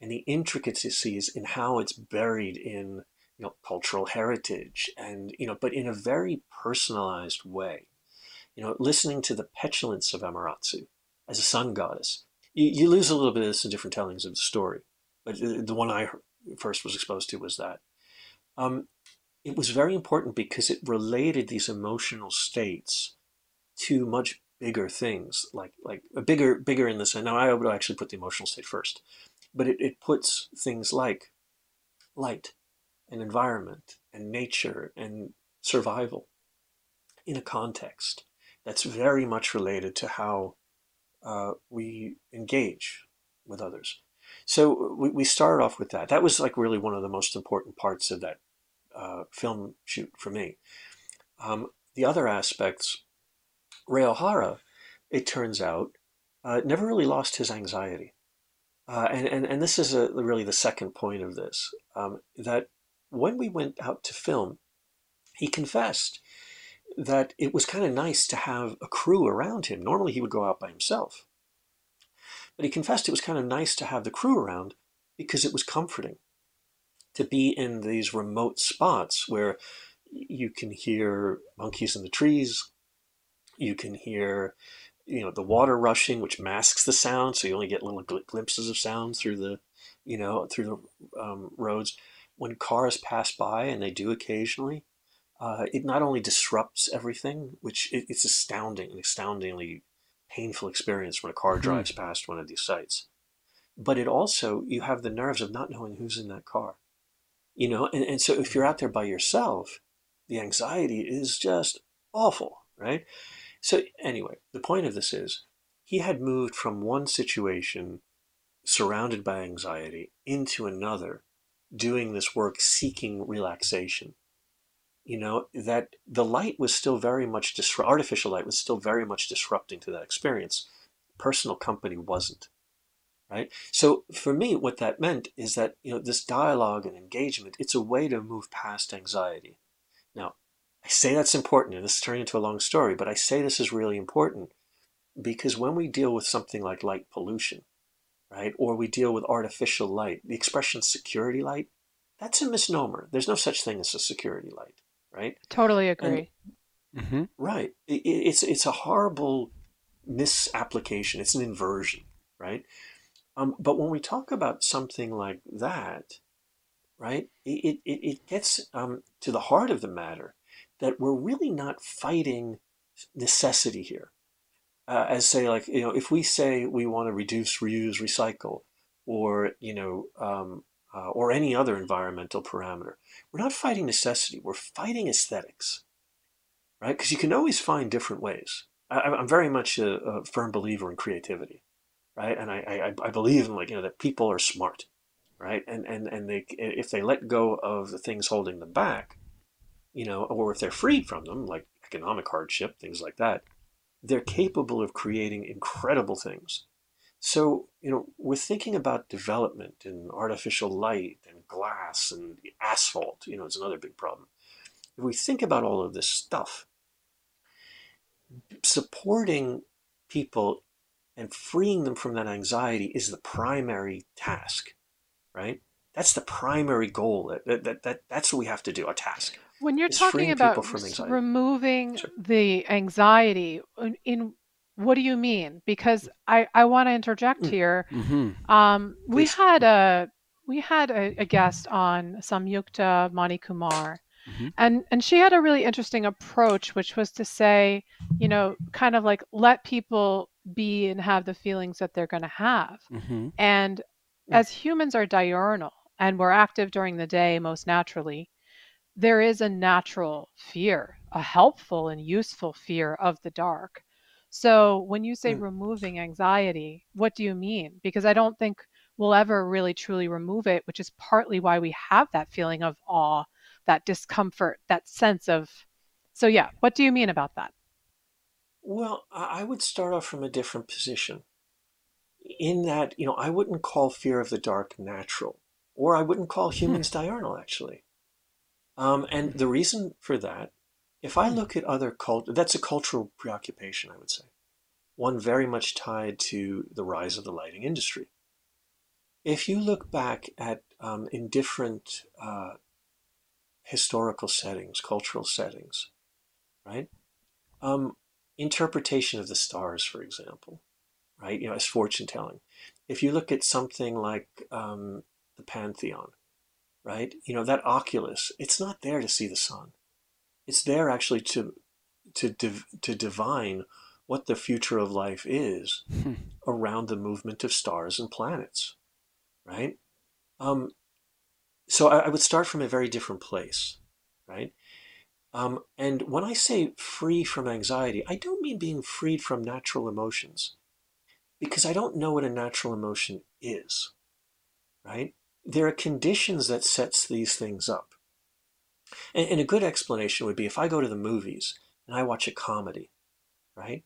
and the intricacies in how it's buried in you know cultural heritage and you know but in a very personalized way. You know listening to the petulance of Amaterasu as a sun goddess you, you lose a little bit of this in different tellings of the story but the one I first was exposed to was that. Um, it was very important because it related these emotional states to much bigger things, like like a bigger bigger in the sense. Now I would actually put the emotional state first, but it, it puts things like light and environment and nature and survival in a context that's very much related to how uh, we engage with others. So we, we started off with that. That was like really one of the most important parts of that uh, film shoot for me. Um, the other aspects, Rei Ohara, it turns out, uh, never really lost his anxiety. Uh, and, and, and this is a, really the second point of this um, that when we went out to film, he confessed that it was kind of nice to have a crew around him. Normally he would go out by himself. But he confessed it was kind of nice to have the crew around because it was comforting to be in these remote spots where you can hear monkeys in the trees, you can hear you know the water rushing which masks the sound so you only get little gl- glimpses of sound through the you know through the um, roads. When cars pass by and they do occasionally uh, it not only disrupts everything which it, it's astounding an astoundingly painful experience when a car mm-hmm. drives past one of these sites. But it also you have the nerves of not knowing who's in that car you know and, and so if you're out there by yourself the anxiety is just awful right so, anyway, the point of this is he had moved from one situation surrounded by anxiety into another, doing this work seeking relaxation. You know, that the light was still very much, disru- artificial light was still very much disrupting to that experience. Personal company wasn't. Right? So for me, what that meant is that, you know, this dialogue and engagement, it's a way to move past anxiety. Now, I say that's important, and this is turning into a long story, but I say this is really important because when we deal with something like light pollution, right, or we deal with artificial light, the expression security light, that's a misnomer. There's no such thing as a security light, right? Totally agree. And, mm-hmm. Right. It, it's it's a horrible misapplication. It's an inversion, right? Um, but when we talk about something like that, right, it, it, it gets um, to the heart of the matter that we're really not fighting necessity here. Uh, as say, like, you know, if we say we want to reduce, reuse, recycle, or, you know, um, uh, or any other environmental parameter, we're not fighting necessity, we're fighting aesthetics, right? Because you can always find different ways. I, am very much a, a, firm believer in creativity, right? And I, I, I believe in like, you know, that people are smart, right? And, and, and they, if they let go of the things holding them back, you know, or if they're freed from them, like economic hardship, things like that, they're capable of creating incredible things. So, you know, we're thinking about development and artificial light and glass and asphalt, you know, it's another big problem. If we think about all of this stuff, supporting people and freeing them from that anxiety is the primary task, right? That's the primary goal. That, that, that, that's what we have to do, a task. When you're talking about removing sure. the anxiety, in, what do you mean? Because I, I want to interject mm. here. Mm-hmm. Um, we had a we had a, a guest on Samyukta Manikumar, mm-hmm. and and she had a really interesting approach, which was to say, you know, kind of like let people be and have the feelings that they're going to have, mm-hmm. and as humans are diurnal and we're active during the day most naturally there is a natural fear, a helpful and useful fear of the dark. So when you say mm. removing anxiety, what do you mean? Because I don't think we'll ever really truly remove it, which is partly why we have that feeling of awe, that discomfort, that sense of. So, yeah, what do you mean about that? Well, I would start off from a different position. In that, you know, I wouldn't call fear of the dark natural, or I wouldn't call humans diurnal, actually. Um, and the reason for that, if I hmm. look at other cult, that's a cultural preoccupation, I would say. One very much tied to the rise of the lighting industry. If you look back at um, in different uh, historical settings, cultural settings, right? Um, interpretation of the stars, for example, right? You know, as fortune telling. If you look at something like um, the Pantheon, right? You know, that oculus, it's not there to see the sun. It's there actually to to div, to divine what the future of life is hmm. around the movement of stars and planets, right? Um, so I, I, would start from a very different place, right? Um, and when I say free from anxiety, I don't mean being freed from natural emotions. because I don't know what a natural emotion is, right? There are conditions that sets these things up. And, and a good explanation would be if I go to the movies and I watch a comedy, right?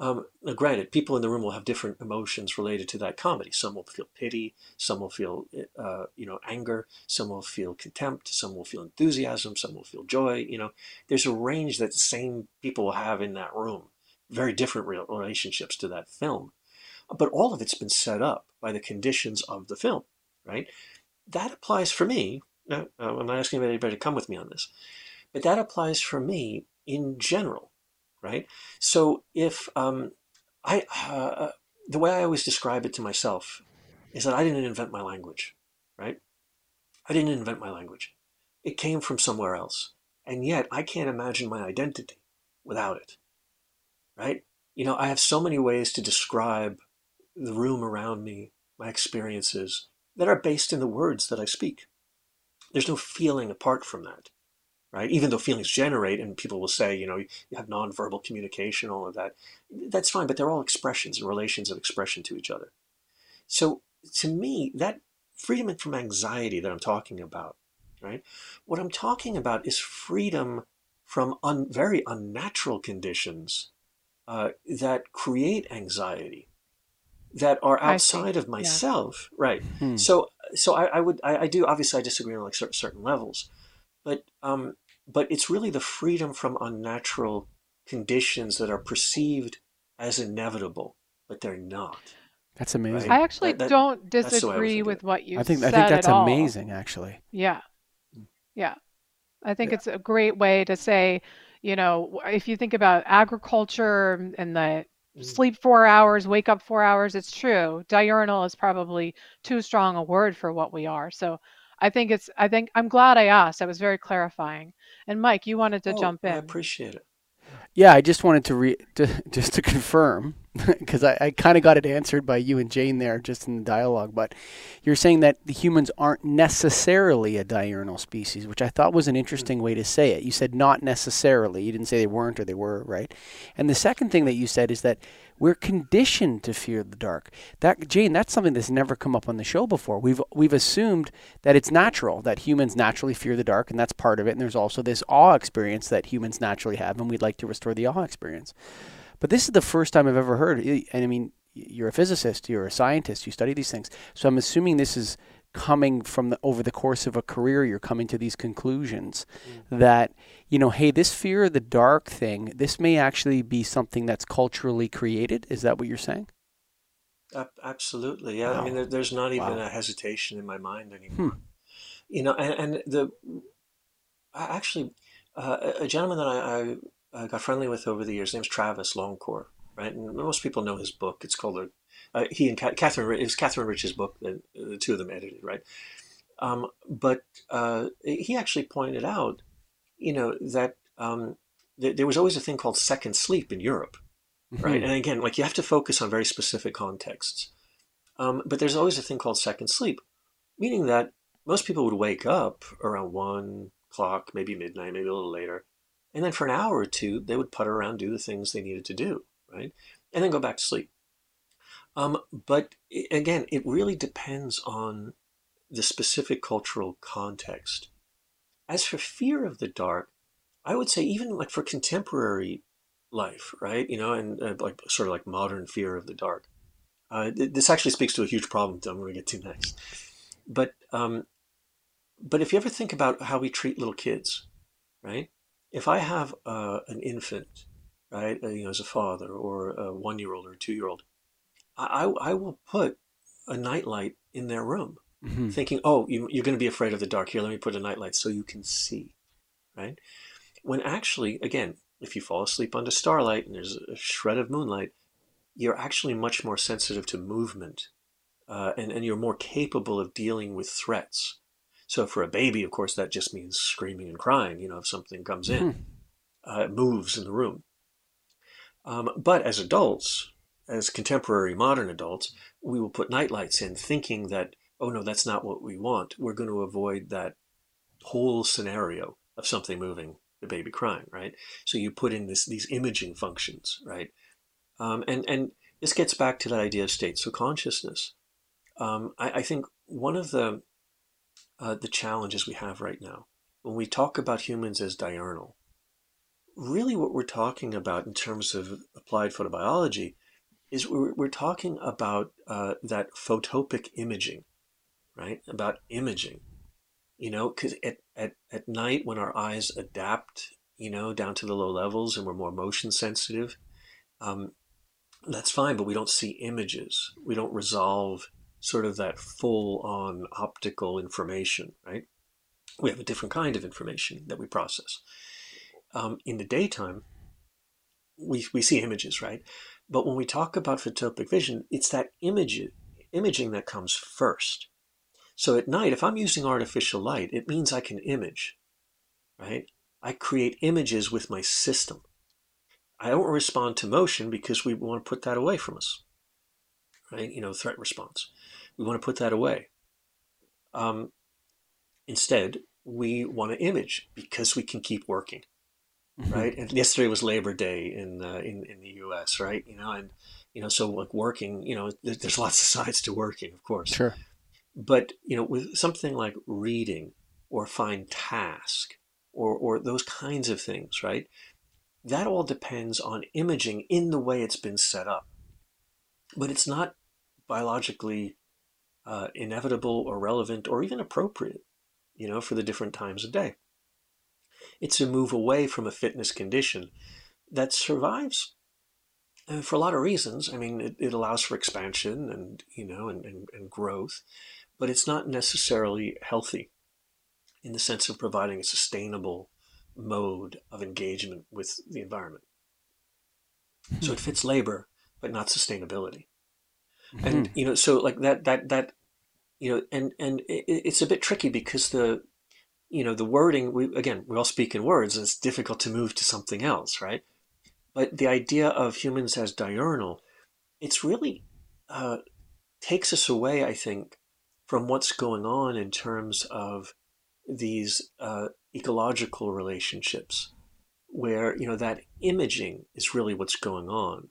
Um, granted, people in the room will have different emotions related to that comedy. Some will feel pity, some will feel, uh, you know, anger, some will feel contempt, some will feel enthusiasm, some will feel joy. You know, there's a range that the same people will have in that room. Very different relationships to that film, but all of it's been set up by the conditions of the film, right? That applies for me. Now, I'm not asking anybody to come with me on this, but that applies for me in general right? So if um, I, uh, the way I always describe it to myself is that I didn't invent my language, right? I didn't invent my language. It came from somewhere else. And yet I can't imagine my identity without it, right? You know, I have so many ways to describe the room around me, my experiences that are based in the words that I speak. There's no feeling apart from that right? Even though feelings generate, and people will say, you know, you have nonverbal communication, all of that. That's fine, but they're all expressions and relations of expression to each other. So to me, that freedom from anxiety that I'm talking about, right? What I'm talking about is freedom from un, very unnatural conditions uh, that create anxiety that are outside of myself, yeah. right? Hmm. So, so I, I would, I, I, do obviously I disagree on like certain levels, but um, but it's really the freedom from unnatural conditions that are perceived as inevitable, but they're not. That's amazing. Right? I actually that, that, don't disagree with what you I think I think that's amazing actually. Yeah. Yeah. I think yeah. it's a great way to say, you know, if you think about agriculture and the mm. sleep 4 hours, wake up 4 hours, it's true. Diurnal is probably too strong a word for what we are. So I think it's I think I'm glad I asked. That was very clarifying. And Mike, you wanted to oh, jump in. I appreciate it. Yeah, I just wanted to re to, just to confirm because I, I kind of got it answered by you and Jane there just in the dialogue. But you're saying that the humans aren't necessarily a diurnal species, which I thought was an hmm. interesting way to say it. You said not necessarily. You didn't say they weren't or they were, right? And the second thing that you said is that we're conditioned to fear the dark. That Jane, that's something that's never come up on the show before. We've we've assumed that it's natural that humans naturally fear the dark, and that's part of it. And there's also this awe experience that humans naturally have, and we'd like to restore the awe experience. But this is the first time I've ever heard. And I mean, you're a physicist, you're a scientist, you study these things. So I'm assuming this is coming from the, over the course of a career. You're coming to these conclusions mm. that you know, hey, this fear of the dark thing, this may actually be something that's culturally created. Is that what you're saying? Absolutely, yeah. Wow. I mean, there, there's not even wow. a hesitation in my mind anymore. Hmm. You know, and, and the actually uh, a gentleman that I, I, got friendly with over the years, his name's Travis Longcore, right? And most people know his book. It's called a, uh, he and Catherine. It was Catherine Rich's book that the two of them edited, right? Um, but uh, he actually pointed out you know, that um, th- there was always a thing called second sleep in Europe, mm-hmm. right? And again, like you have to focus on very specific contexts. Um, but there's always a thing called second sleep, meaning that most people would wake up around one o'clock, maybe midnight, maybe a little later, and then for an hour or two, they would putter around, do the things they needed to do, right? And then go back to sleep. Um, but again, it really depends on the specific cultural context. As for fear of the dark, I would say even like for contemporary life, right? You know, and uh, like sort of like modern fear of the dark. Uh, th- this actually speaks to a huge problem that I'm going to get to next. But um, but if you ever think about how we treat little kids, right? If I have uh, an infant, right, uh, you know, as a father or a one-year-old or a two-year-old, I, I, I will put a nightlight in their room mm-hmm. thinking, oh, you, are going to be afraid of the dark. Here, let me put a nightlight so you can see, right? When actually, again, if you fall asleep under starlight and there's a shred of moonlight, you're actually much more sensitive to movement uh, and, and you're more capable of dealing with threats. So for a baby, of course, that just means screaming and crying, you know, if something comes in, mm-hmm. uh, moves in the room. Um, but as adults, as contemporary modern adults, we will put nightlights in thinking that oh no, that's not what we want. We're going to avoid that whole scenario of something moving, the baby crying, right? So you put in this these imaging functions, right? Um, and and this gets back to that idea of state. So consciousness. Um, I, I, think one of the uh, the challenges we have right now when we talk about humans as diurnal, really what we're talking about in terms of applied photobiology is we're, we're talking about uh, that photopic imaging, right? About imaging, you know, because at, at, at night when our eyes adapt, you know, down to the low levels and we're more motion sensitive, um, that's fine, but we don't see images. We don't resolve sort of that full on optical information, right? We have a different kind of information that we process. Um, in the daytime, we, we see images, right? But when we talk about photopic vision, it's that image, imaging that comes first. So at night, if I'm using artificial light, it means I can image, right? I create images with my system. I don't respond to motion because we want to put that away from us, right? You know, threat response. We want to put that away. Um, instead, we want to image because we can keep working. right? And yesterday was Labor Day in, uh, in in the U.S., right? You know, and you know, so like working, you know, there's lots of sides to working, of course. Sure. But you know, with something like reading or find task or or those kinds of things, right? that all depends on imaging in the way it's been set up. But it's not biologically uh, inevitable or relevant or even appropriate, you know, for the different times of day. It's a move away from a fitness condition that survives uh, for a lot of reasons. I mean, it, it allows for expansion and, you know, and, and, and growth, but it's not necessarily healthy in the sense of providing a sustainable mode of engagement with the environment. Mm-hmm. So it fits labor, but not sustainability. Mm-hmm. And you know, so like that, that, that, you know, and and it, it's a bit tricky because the, you know, the wording. We again, we all speak in words, and it's difficult to move to something else, right? But the idea of humans as diurnal, it's really uh, takes us away, I think, from what's going on in terms of these uh, ecological relationships where you know that imaging is really what's going on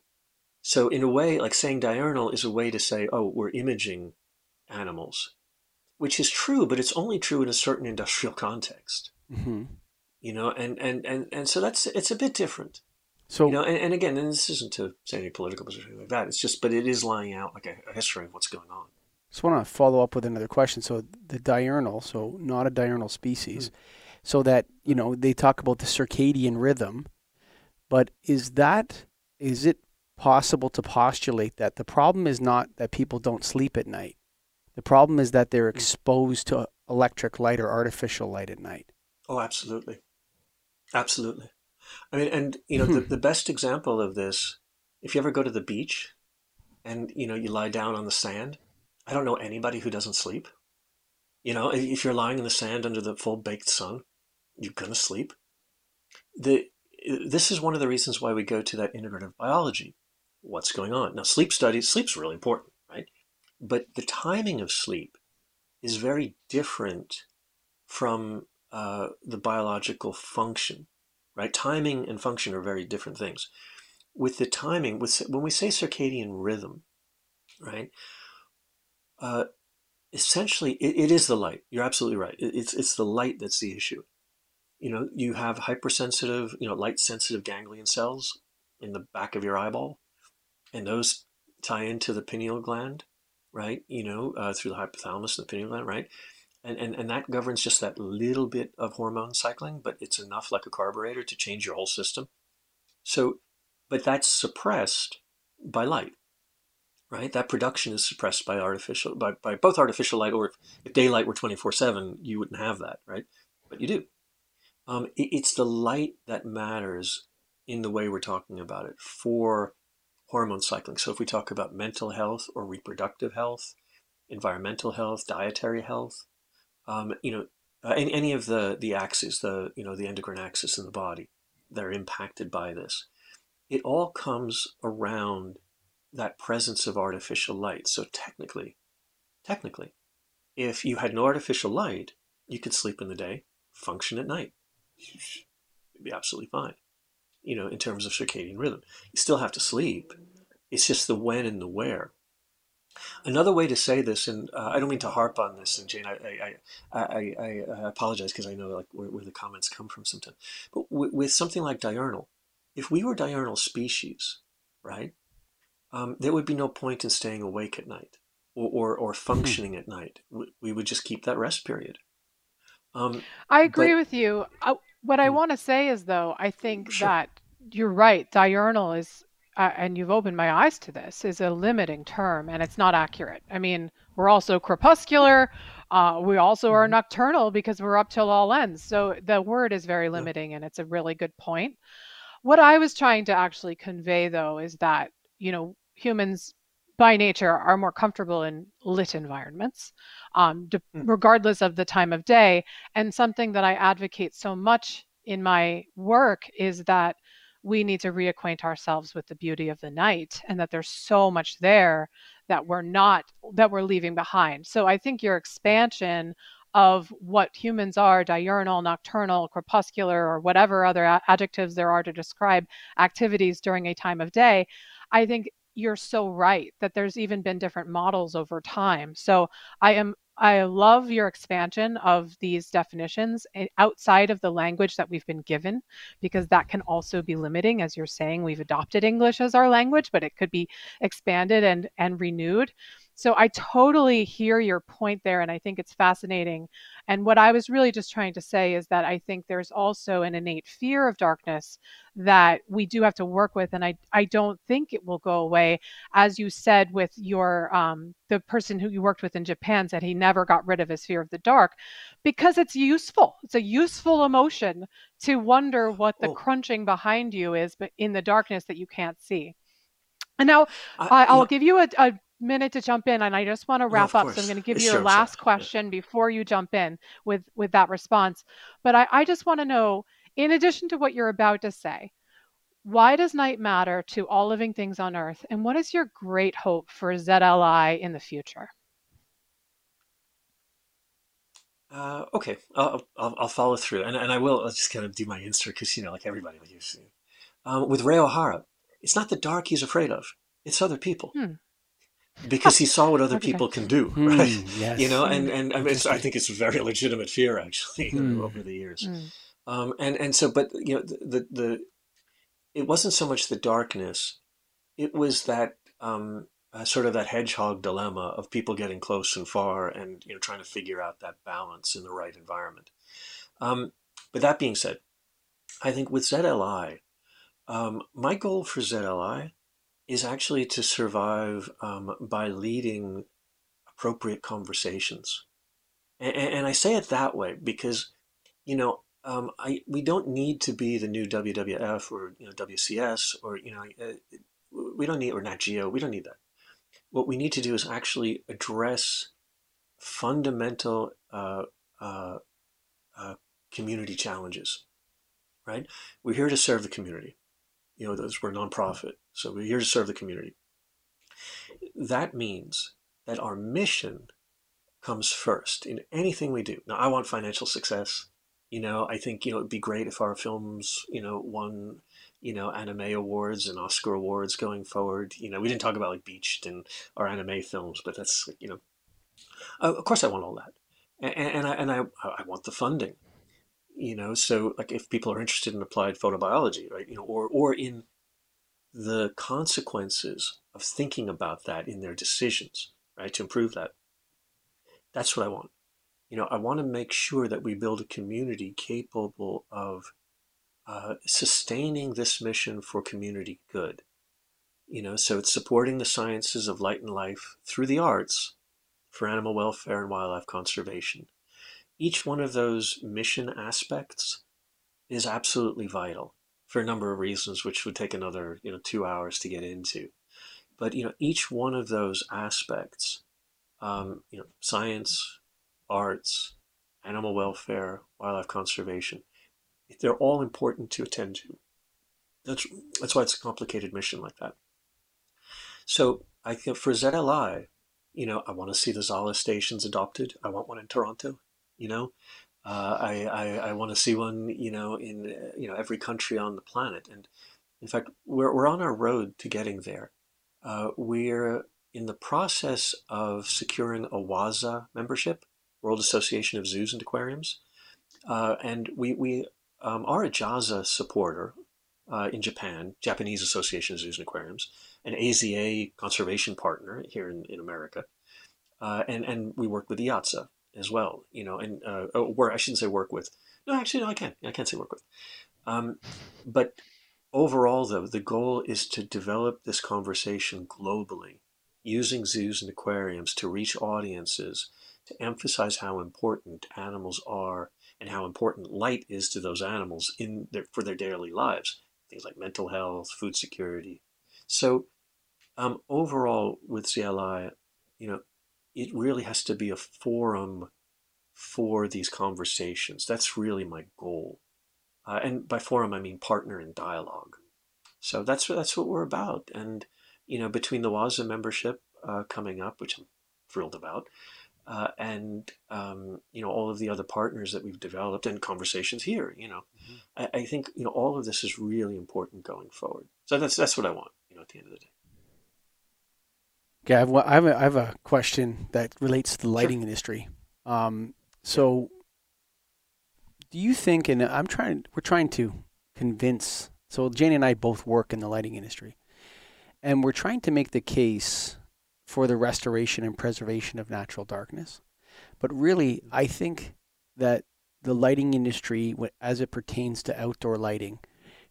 so in a way like saying diurnal is a way to say oh we're imaging animals which is true but it's only true in a certain industrial context mm-hmm. you know and, and and and so that's it's a bit different so you know and, and again and this isn't to say any political position like that it's just but it is lying out like a, a history of what's going on so I want to follow up with another question. So the diurnal, so not a diurnal species, mm-hmm. so that you know they talk about the circadian rhythm, but is that is it possible to postulate that the problem is not that people don't sleep at night, the problem is that they're mm. exposed to electric light or artificial light at night. Oh, absolutely, absolutely. I mean, and you know the, hmm. the best example of this, if you ever go to the beach, and you know you lie down on the sand I don't know anybody who doesn't sleep. You know, if you're lying in the sand under the full baked sun, you're gonna sleep. The this is one of the reasons why we go to that integrative biology. What's going on now? Sleep studies. Sleep's really important? But the timing of sleep is very different from uh, the biological function, right? Timing and function are very different things. With the timing, with when we say circadian rhythm, right? uh, essentially it, it is the light. You're absolutely right. It, it's it's the light that's the issue. You know, you have hypersensitive, you know, light sensitive ganglion cells in the back of your eyeball, and those tie into the pineal gland, right? You know, uh, through the hypothalamus and the pineal gland, right? And, and, and that governs just that little bit of hormone cycling, but it's enough like a carburetor to change your whole system. So, but that's suppressed by light right? That production is suppressed by artificial, by, by both artificial light, or if, if daylight were 24 7, you wouldn't have that, right? But you do. Um, it, it's the light that matters in the way we're talking about it for hormone cycling. So if we talk about mental health or reproductive health, environmental health, dietary health, um, you know, uh, any, any of the, the axes, the, you know, the endocrine axis in the body that are impacted by this, it all comes around that presence of artificial light. So technically, technically, if you had no artificial light, you could sleep in the day, function at night. It'd be absolutely fine. You know, in terms of circadian rhythm, you still have to sleep, It's just the when and the where. Another way to say this, and uh, I don't mean to harp on this, and Jane, I I, I, I, I apologize because I know like where, where, the comments come from sometimes. But with something like diurnal, if we were diurnal species, right, um, there would be no point in staying awake at night or or, or hmm. functioning at night. We, we, would just keep that rest period. Um, I agree but, with you. I, what I hmm. want to say is, though, I think sure. that you're right. Diurnal is uh, and you've opened my eyes to this, is a limiting term and it's not accurate. I mean, we're also crepuscular. Uh, we also are mm-hmm. nocturnal because we're up till all ends. So the word is very limiting and it's a really good point. What I was trying to actually convey, though, is that, you know, humans by nature are more comfortable in lit environments, um, de- mm. regardless of the time of day. And something that I advocate so much in my work is that we need to reacquaint ourselves with the beauty of the night and that there's so much there that we're not that we're leaving behind so i think your expansion of what humans are diurnal nocturnal crepuscular or whatever other adjectives there are to describe activities during a time of day i think you're so right that there's even been different models over time so i am I love your expansion of these definitions eh, outside of the language that we've been given, because that can also be limiting. As you're saying, we've adopted English as our language, but it could be expanded and, and renewed. So I totally hear your point there, and I think it's fascinating. And what I was really just trying to say is that I think there's also an innate fear of darkness that we do have to work with, and I I don't think it will go away. As you said with your um, the person who you worked with in Japan said he never got rid of his fear of the dark because it's useful. It's a useful emotion to wonder what the oh. crunching behind you is, but in the darkness that you can't see. And now I, will give you a, a, minute to jump in and I just want to wrap up. So I'm going to give you your last question before you jump in with with that response. But I, I just want to know, in addition to what you're about to say, why does night matter to all living things on Earth? And what is your great hope for ZLI in the future? Uh, okay, I'll, I'll, I'll, follow through, and, and I will I'll just kind of do my insert because you know, like everybody will use. Um, with Rei Ohara, it's not the dark he's afraid of; it's other people. Hmm because he saw what other people can do, mm, right? Yes. You know, and and I, mean, I think it's a very legitimate fear actually mm. over the years, mm. um, and and so, but you know, the, the, the it wasn't so much the darkness, it was that um, uh, sort of that hedgehog dilemma of people getting close and far, and you know, trying to figure out that balance in the right environment. Um, but that being said, I think with ZLI, um, my goal for ZLI is actually to survive um, by leading appropriate conversations. And, and, I say it that way because, you know, um, I, we don't need to be the new WWF or you know, WCS or, you know, uh, we don't need, or Nat Geo, we don't need that. What we need to do is actually address fundamental uh, uh, uh community challenges, right? We're here to serve the community you know, those we're nonprofit, so we're here to serve the community. That means that our mission comes first in anything we do. Now, I want financial success. You know, I think you know it'd be great if our films, you know, won, you know, anime awards and Oscar awards going forward. You know, we didn't talk about like Beached and our anime films, but that's you know, of course I want all that, and, and I and I I want the funding you know so like if people are interested in applied photobiology right you know or or in the consequences of thinking about that in their decisions right to improve that. That's what i want. You know i want to make sure that we build a community capable of uh, sustaining this mission for community good. You know so it's supporting the sciences of light and life through the arts for animal welfare and wildlife conservation. Each one of those mission aspects is absolutely vital for a number of reasons, which would take another you know two hours to get into. But you know each one of those aspects, um, you know, science, arts, animal welfare, wildlife conservation, they're all important to attend to. That's that's why it's a complicated mission like that. So I think for ZLI, you know, I want to see the Zala stations adopted. I want one in Toronto you know uh, I, I, I want to see one you know in you know every country on the planet and in fact we're, we're on our road to getting there uh, we're in the process of securing a WAZA membership, World Association of Zoos and Aquariums. Uh, and we, we um, are a JAZA supporter uh, in Japan, Japanese Association of Zoos and Aquariums, an AZA conservation partner here in, in America. Uh, and, and we work with IATSE as well, you know, and uh, or I shouldn't say work with. No, actually, no, I can't. I can't say work with. Um, but overall, though, the goal is to develop this conversation globally, using zoos and aquariums to reach audiences, to emphasize how important animals are and how important light is to those animals in their, for their daily lives. Things like mental health, food security. So, um, overall, with ZLI, you know, it really has to be a forum for these conversations. That's really my goal. Uh, and by forum, I mean partner in dialogue. So that's that's what we're about. And you know, between the WAZA membership uh, coming up, which I'm thrilled about, uh, and um, you know all of the other partners that we've developed and conversations here, you know, mm-hmm. I, I, think you know all of this is really important going forward. So that's that's what I want. You know, at the end of the day. Okay, I have, I have, a, I have a question that relates to the lighting sure. industry. Um, so do you think, and I'm trying, we're trying to convince, so Jane and I both work in the lighting industry, and we're trying to make the case for the restoration and preservation of natural darkness. But really, I think that the lighting industry, as it pertains to outdoor lighting,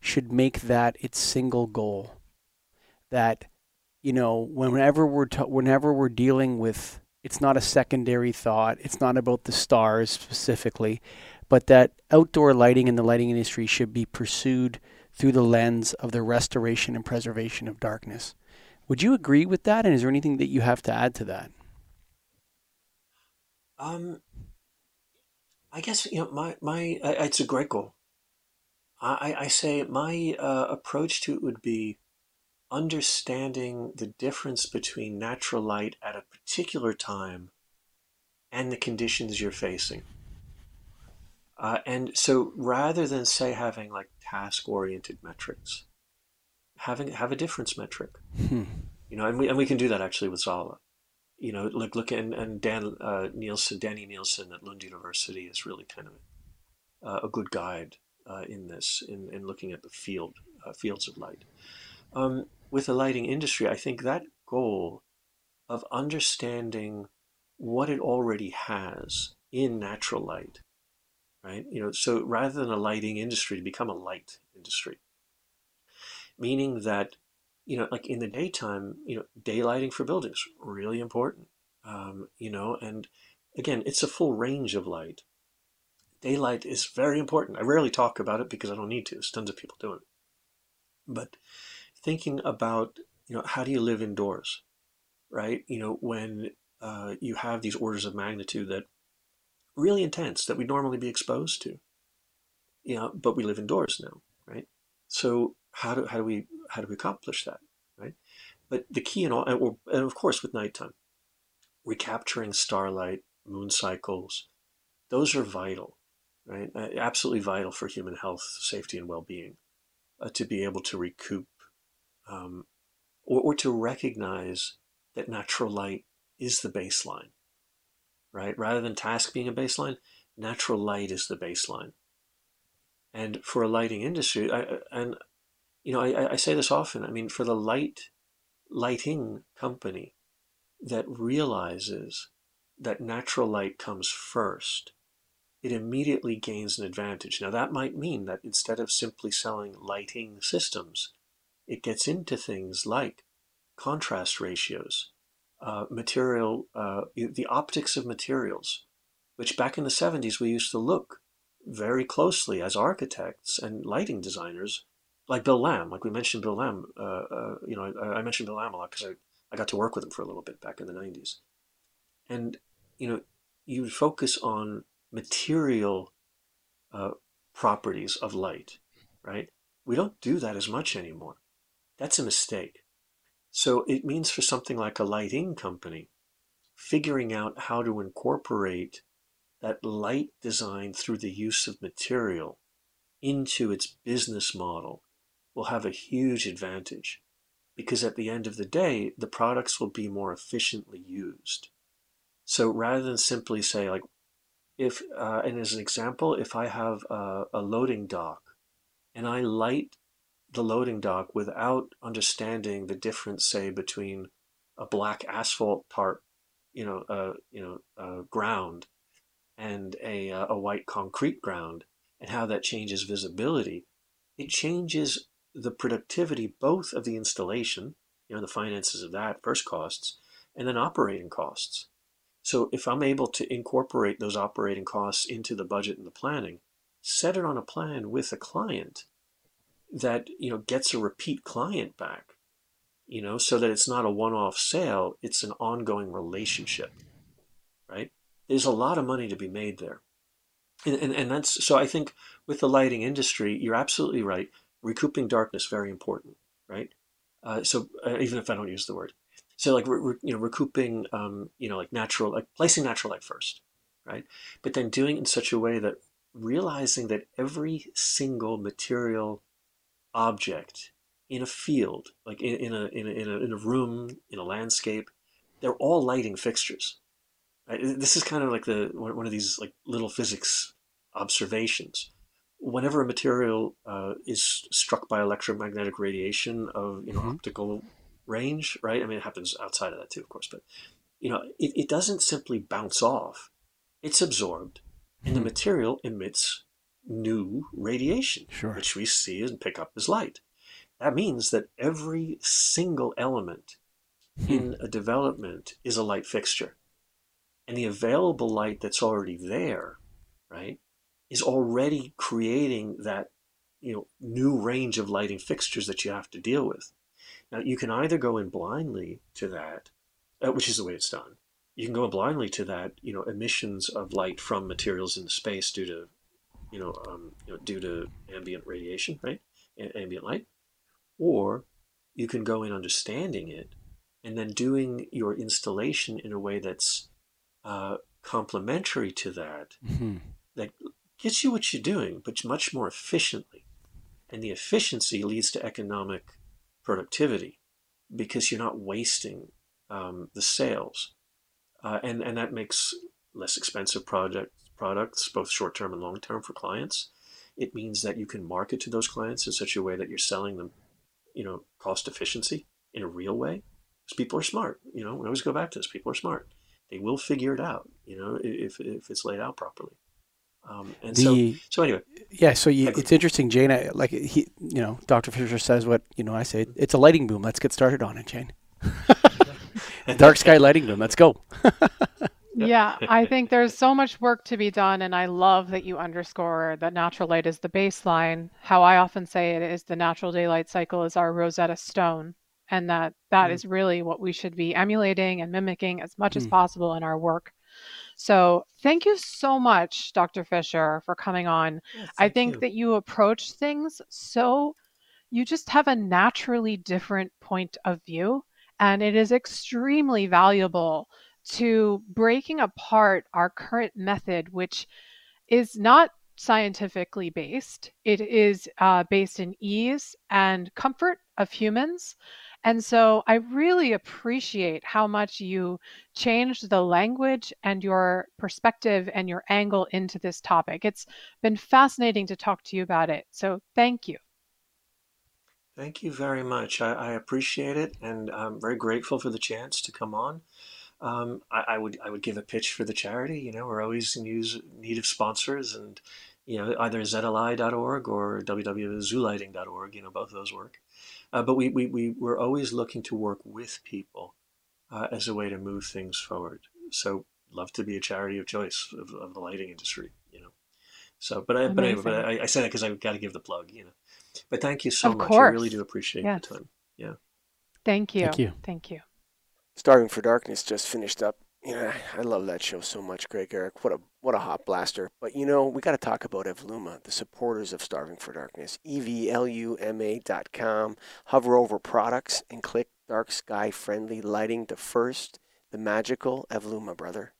should make that its single goal. That, you know, whenever we're whenever we're dealing with, it's not a secondary thought. It's not about the stars specifically, but that outdoor lighting in the lighting industry should be pursued through the lens of the restoration and preservation of darkness. Would you agree with that? And is there anything that you have to add to that? Um, I guess you know my my uh, it's a great goal. I I say my uh, approach to it would be understanding the difference between natural light at a particular time and the conditions you're facing. Uh, and so rather than say having like task oriented metrics, having have a difference metric, hmm. you know, and we, and we can do that actually with Zala. You know, like look and, and Dan uh, Nilsson, Danny Nilsson at Lund University is really kind of uh, a good guide uh, in this, in, in looking at the field, uh, fields of light. Um, with the lighting industry, I think that goal of understanding what it already has in natural light right? You know, so rather than a lighting industry to become a light industry, meaning that, you know, like in the daytime, you know, daylighting for buildings really important, um, you know, and again, it's a full range of light. Daylight is very important. I rarely talk about it because I don't need to. There's tons of people doing it. But thinking about, you know, how do you live indoors, right? You know, when uh, you have these orders of magnitude that really intense that we'd normally be exposed to. You know, but we live indoors now, right? So how do how do we how do we accomplish that, right? But the key in all, and, and of course with nighttime, recapturing starlight, moon cycles, those are vital, right? Absolutely vital for human health, safety, and well-being, uh, to be able to recoup, um, or, or to recognize that natural light is the baseline right? Rather than task being a baseline, natural light is the baseline. And for a lighting industry, I, and you know, I, I say this often. I mean, for the light lighting company that realizes that natural light comes first, it immediately gains an advantage. Now, that might mean that instead of simply selling lighting systems, it gets into things like contrast ratios, uh, material, uh, the optics of materials, which back in the 70s we used to look very closely as architects and lighting designers, like Bill Lam, like we mentioned Bill Lam. Uh, uh you know, I, I, mentioned Bill Lam a lot because I, I got to work with him for a little bit back in the 90s. And, you know, you focus on material uh, properties of light, right? We don't do that as much anymore. That's a mistake. So it means for something like a lighting company, figuring out how to incorporate that light design through the use of material into its business model will have a huge advantage. because at the end of the day, the products will be more efficiently used. So rather than simply say like, if uh, and as an example, if I have a, a loading dock and I light the loading dock without understanding the difference, say, between a black asphalt tarp, you know, uh, you know, uh, ground and a, uh, a white concrete ground, and how that changes visibility, it changes the productivity both of the installation, you know, the finances of that, first costs, and then operating costs. So if I'm able to incorporate those operating costs into the budget and the planning, set it on a plan with a client that you know gets a repeat client back you know so that it's not a one-off sale it's an ongoing relationship right? There's a lot of money to be made there. And, and, and that's so i think with the lighting industry you're absolutely right. Recouping darkness very important right? Uh, so uh, even if i don't use the word. So like re, re, you know recouping um, you know like natural like placing natural light first right? But then doing it in such a way that realizing that every single material object in a field, like in, in, a, in, a, in, a, in a room, in a landscape, they're all lighting fixtures. Right? This is kind of like the one of these like little physics observations. Whenever a material uh, is struck by electromagnetic radiation of you know mm-hmm. optical range, right? I mean, it happens outside of that too, of course, but you know, it, it doesn't simply bounce off; it's absorbed, and mm-hmm. the material emits new radiation, sure. which we see and pick up as light. That means that every single element hmm. in a development is a light fixture. And the available light that's already there, right, is already creating that you know new range of lighting fixtures that you have to deal with. Now you can either go in blindly to that, uh, which is the way it's done. You can go in blindly to that, you know, emissions of light from materials in space due to you know, um, you know, due to ambient radiation, right? A- ambient light. Or you can go in understanding it and then doing your installation in a way that's uh, complementary to that, mm-hmm. that gets you what you're doing, but much more efficiently. And the efficiency leads to economic productivity because you're not wasting um, the sales. Uh, and, and that makes less expensive project, products, both short term and long term for clients. It means that you can market to those clients in such a way that you're selling them, you know, cost efficiency in a real way. Because people are smart. You know, we always go back to this. People are smart. They will figure it out. You know, if if it's laid out properly. Um, and the, so, so anyway, yeah. So you, it's interesting, Jane. I, like he, you know, Dr. Fischer says what you know. I say it's a lighting boom. Let's get started on it, Jane. Dark sky lighting boom. Let's go. yeah, I think there's so much work to be done, and I love that you underscore that natural light is the baseline. How I often say it is the natural daylight cycle is our Rosetta Stone, and that that mm. is really what we should be emulating and mimicking as much mm. as possible in our work. So, thank you so much, Dr. Fischer, for coming on. Yes, I think you. that you approach things so you just have a naturally different point of view, and it is extremely valuable to breaking apart our current method, which is not scientifically based. It is uh, based in ease and comfort of humans. And so I really appreciate how much you changed the language and your perspective and your angle into this topic. It's been fascinating to talk to you about it. So thank you. Thank you very much. I, I appreciate it and I'm very grateful for the chance to come on um, I, I, would I would give a pitch for the charity. You know, we're always in use, need of sponsors, and you know either zli.org or www.zoolighting.org. You know, both of those work. Uh, but we, we, we we're always looking to work with people uh, as a way to move things forward. So love to be a charity of choice of, of the lighting industry. You know. So, but I, but anyway, but I, I say that because I've got to give the plug. You know. But thank you so of much. Course. I really do appreciate yes. the time. Yeah. Thank you. Thank you. Thank you. Starving for Darkness just finished up. Yeah, I love that show so much, Greg Eric. What a what a hot blaster. But you know, we got to talk about Evluma, the supporters of Starving for Darkness. E-V-L-U-M-A dot com. Hover over products and click dark sky friendly lighting to first the magical Evluma, brother.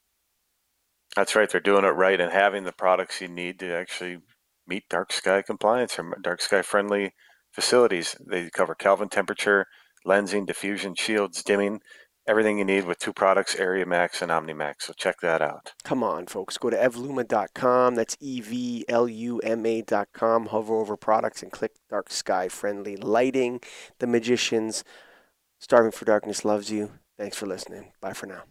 That's right. They're doing it right and having the products you need to actually meet dark sky compliance or dark sky friendly facilities. They cover Kelvin temperature, lensing, diffusion, shields, dimming, everything you need with two products, Area Max and OmniMax. So check that out. Come on, folks. Go to evluma.com. That's E V L U M A.com. Hover over products and click dark sky friendly lighting. The Magicians. Starving for Darkness loves you. Thanks for listening. Bye for now.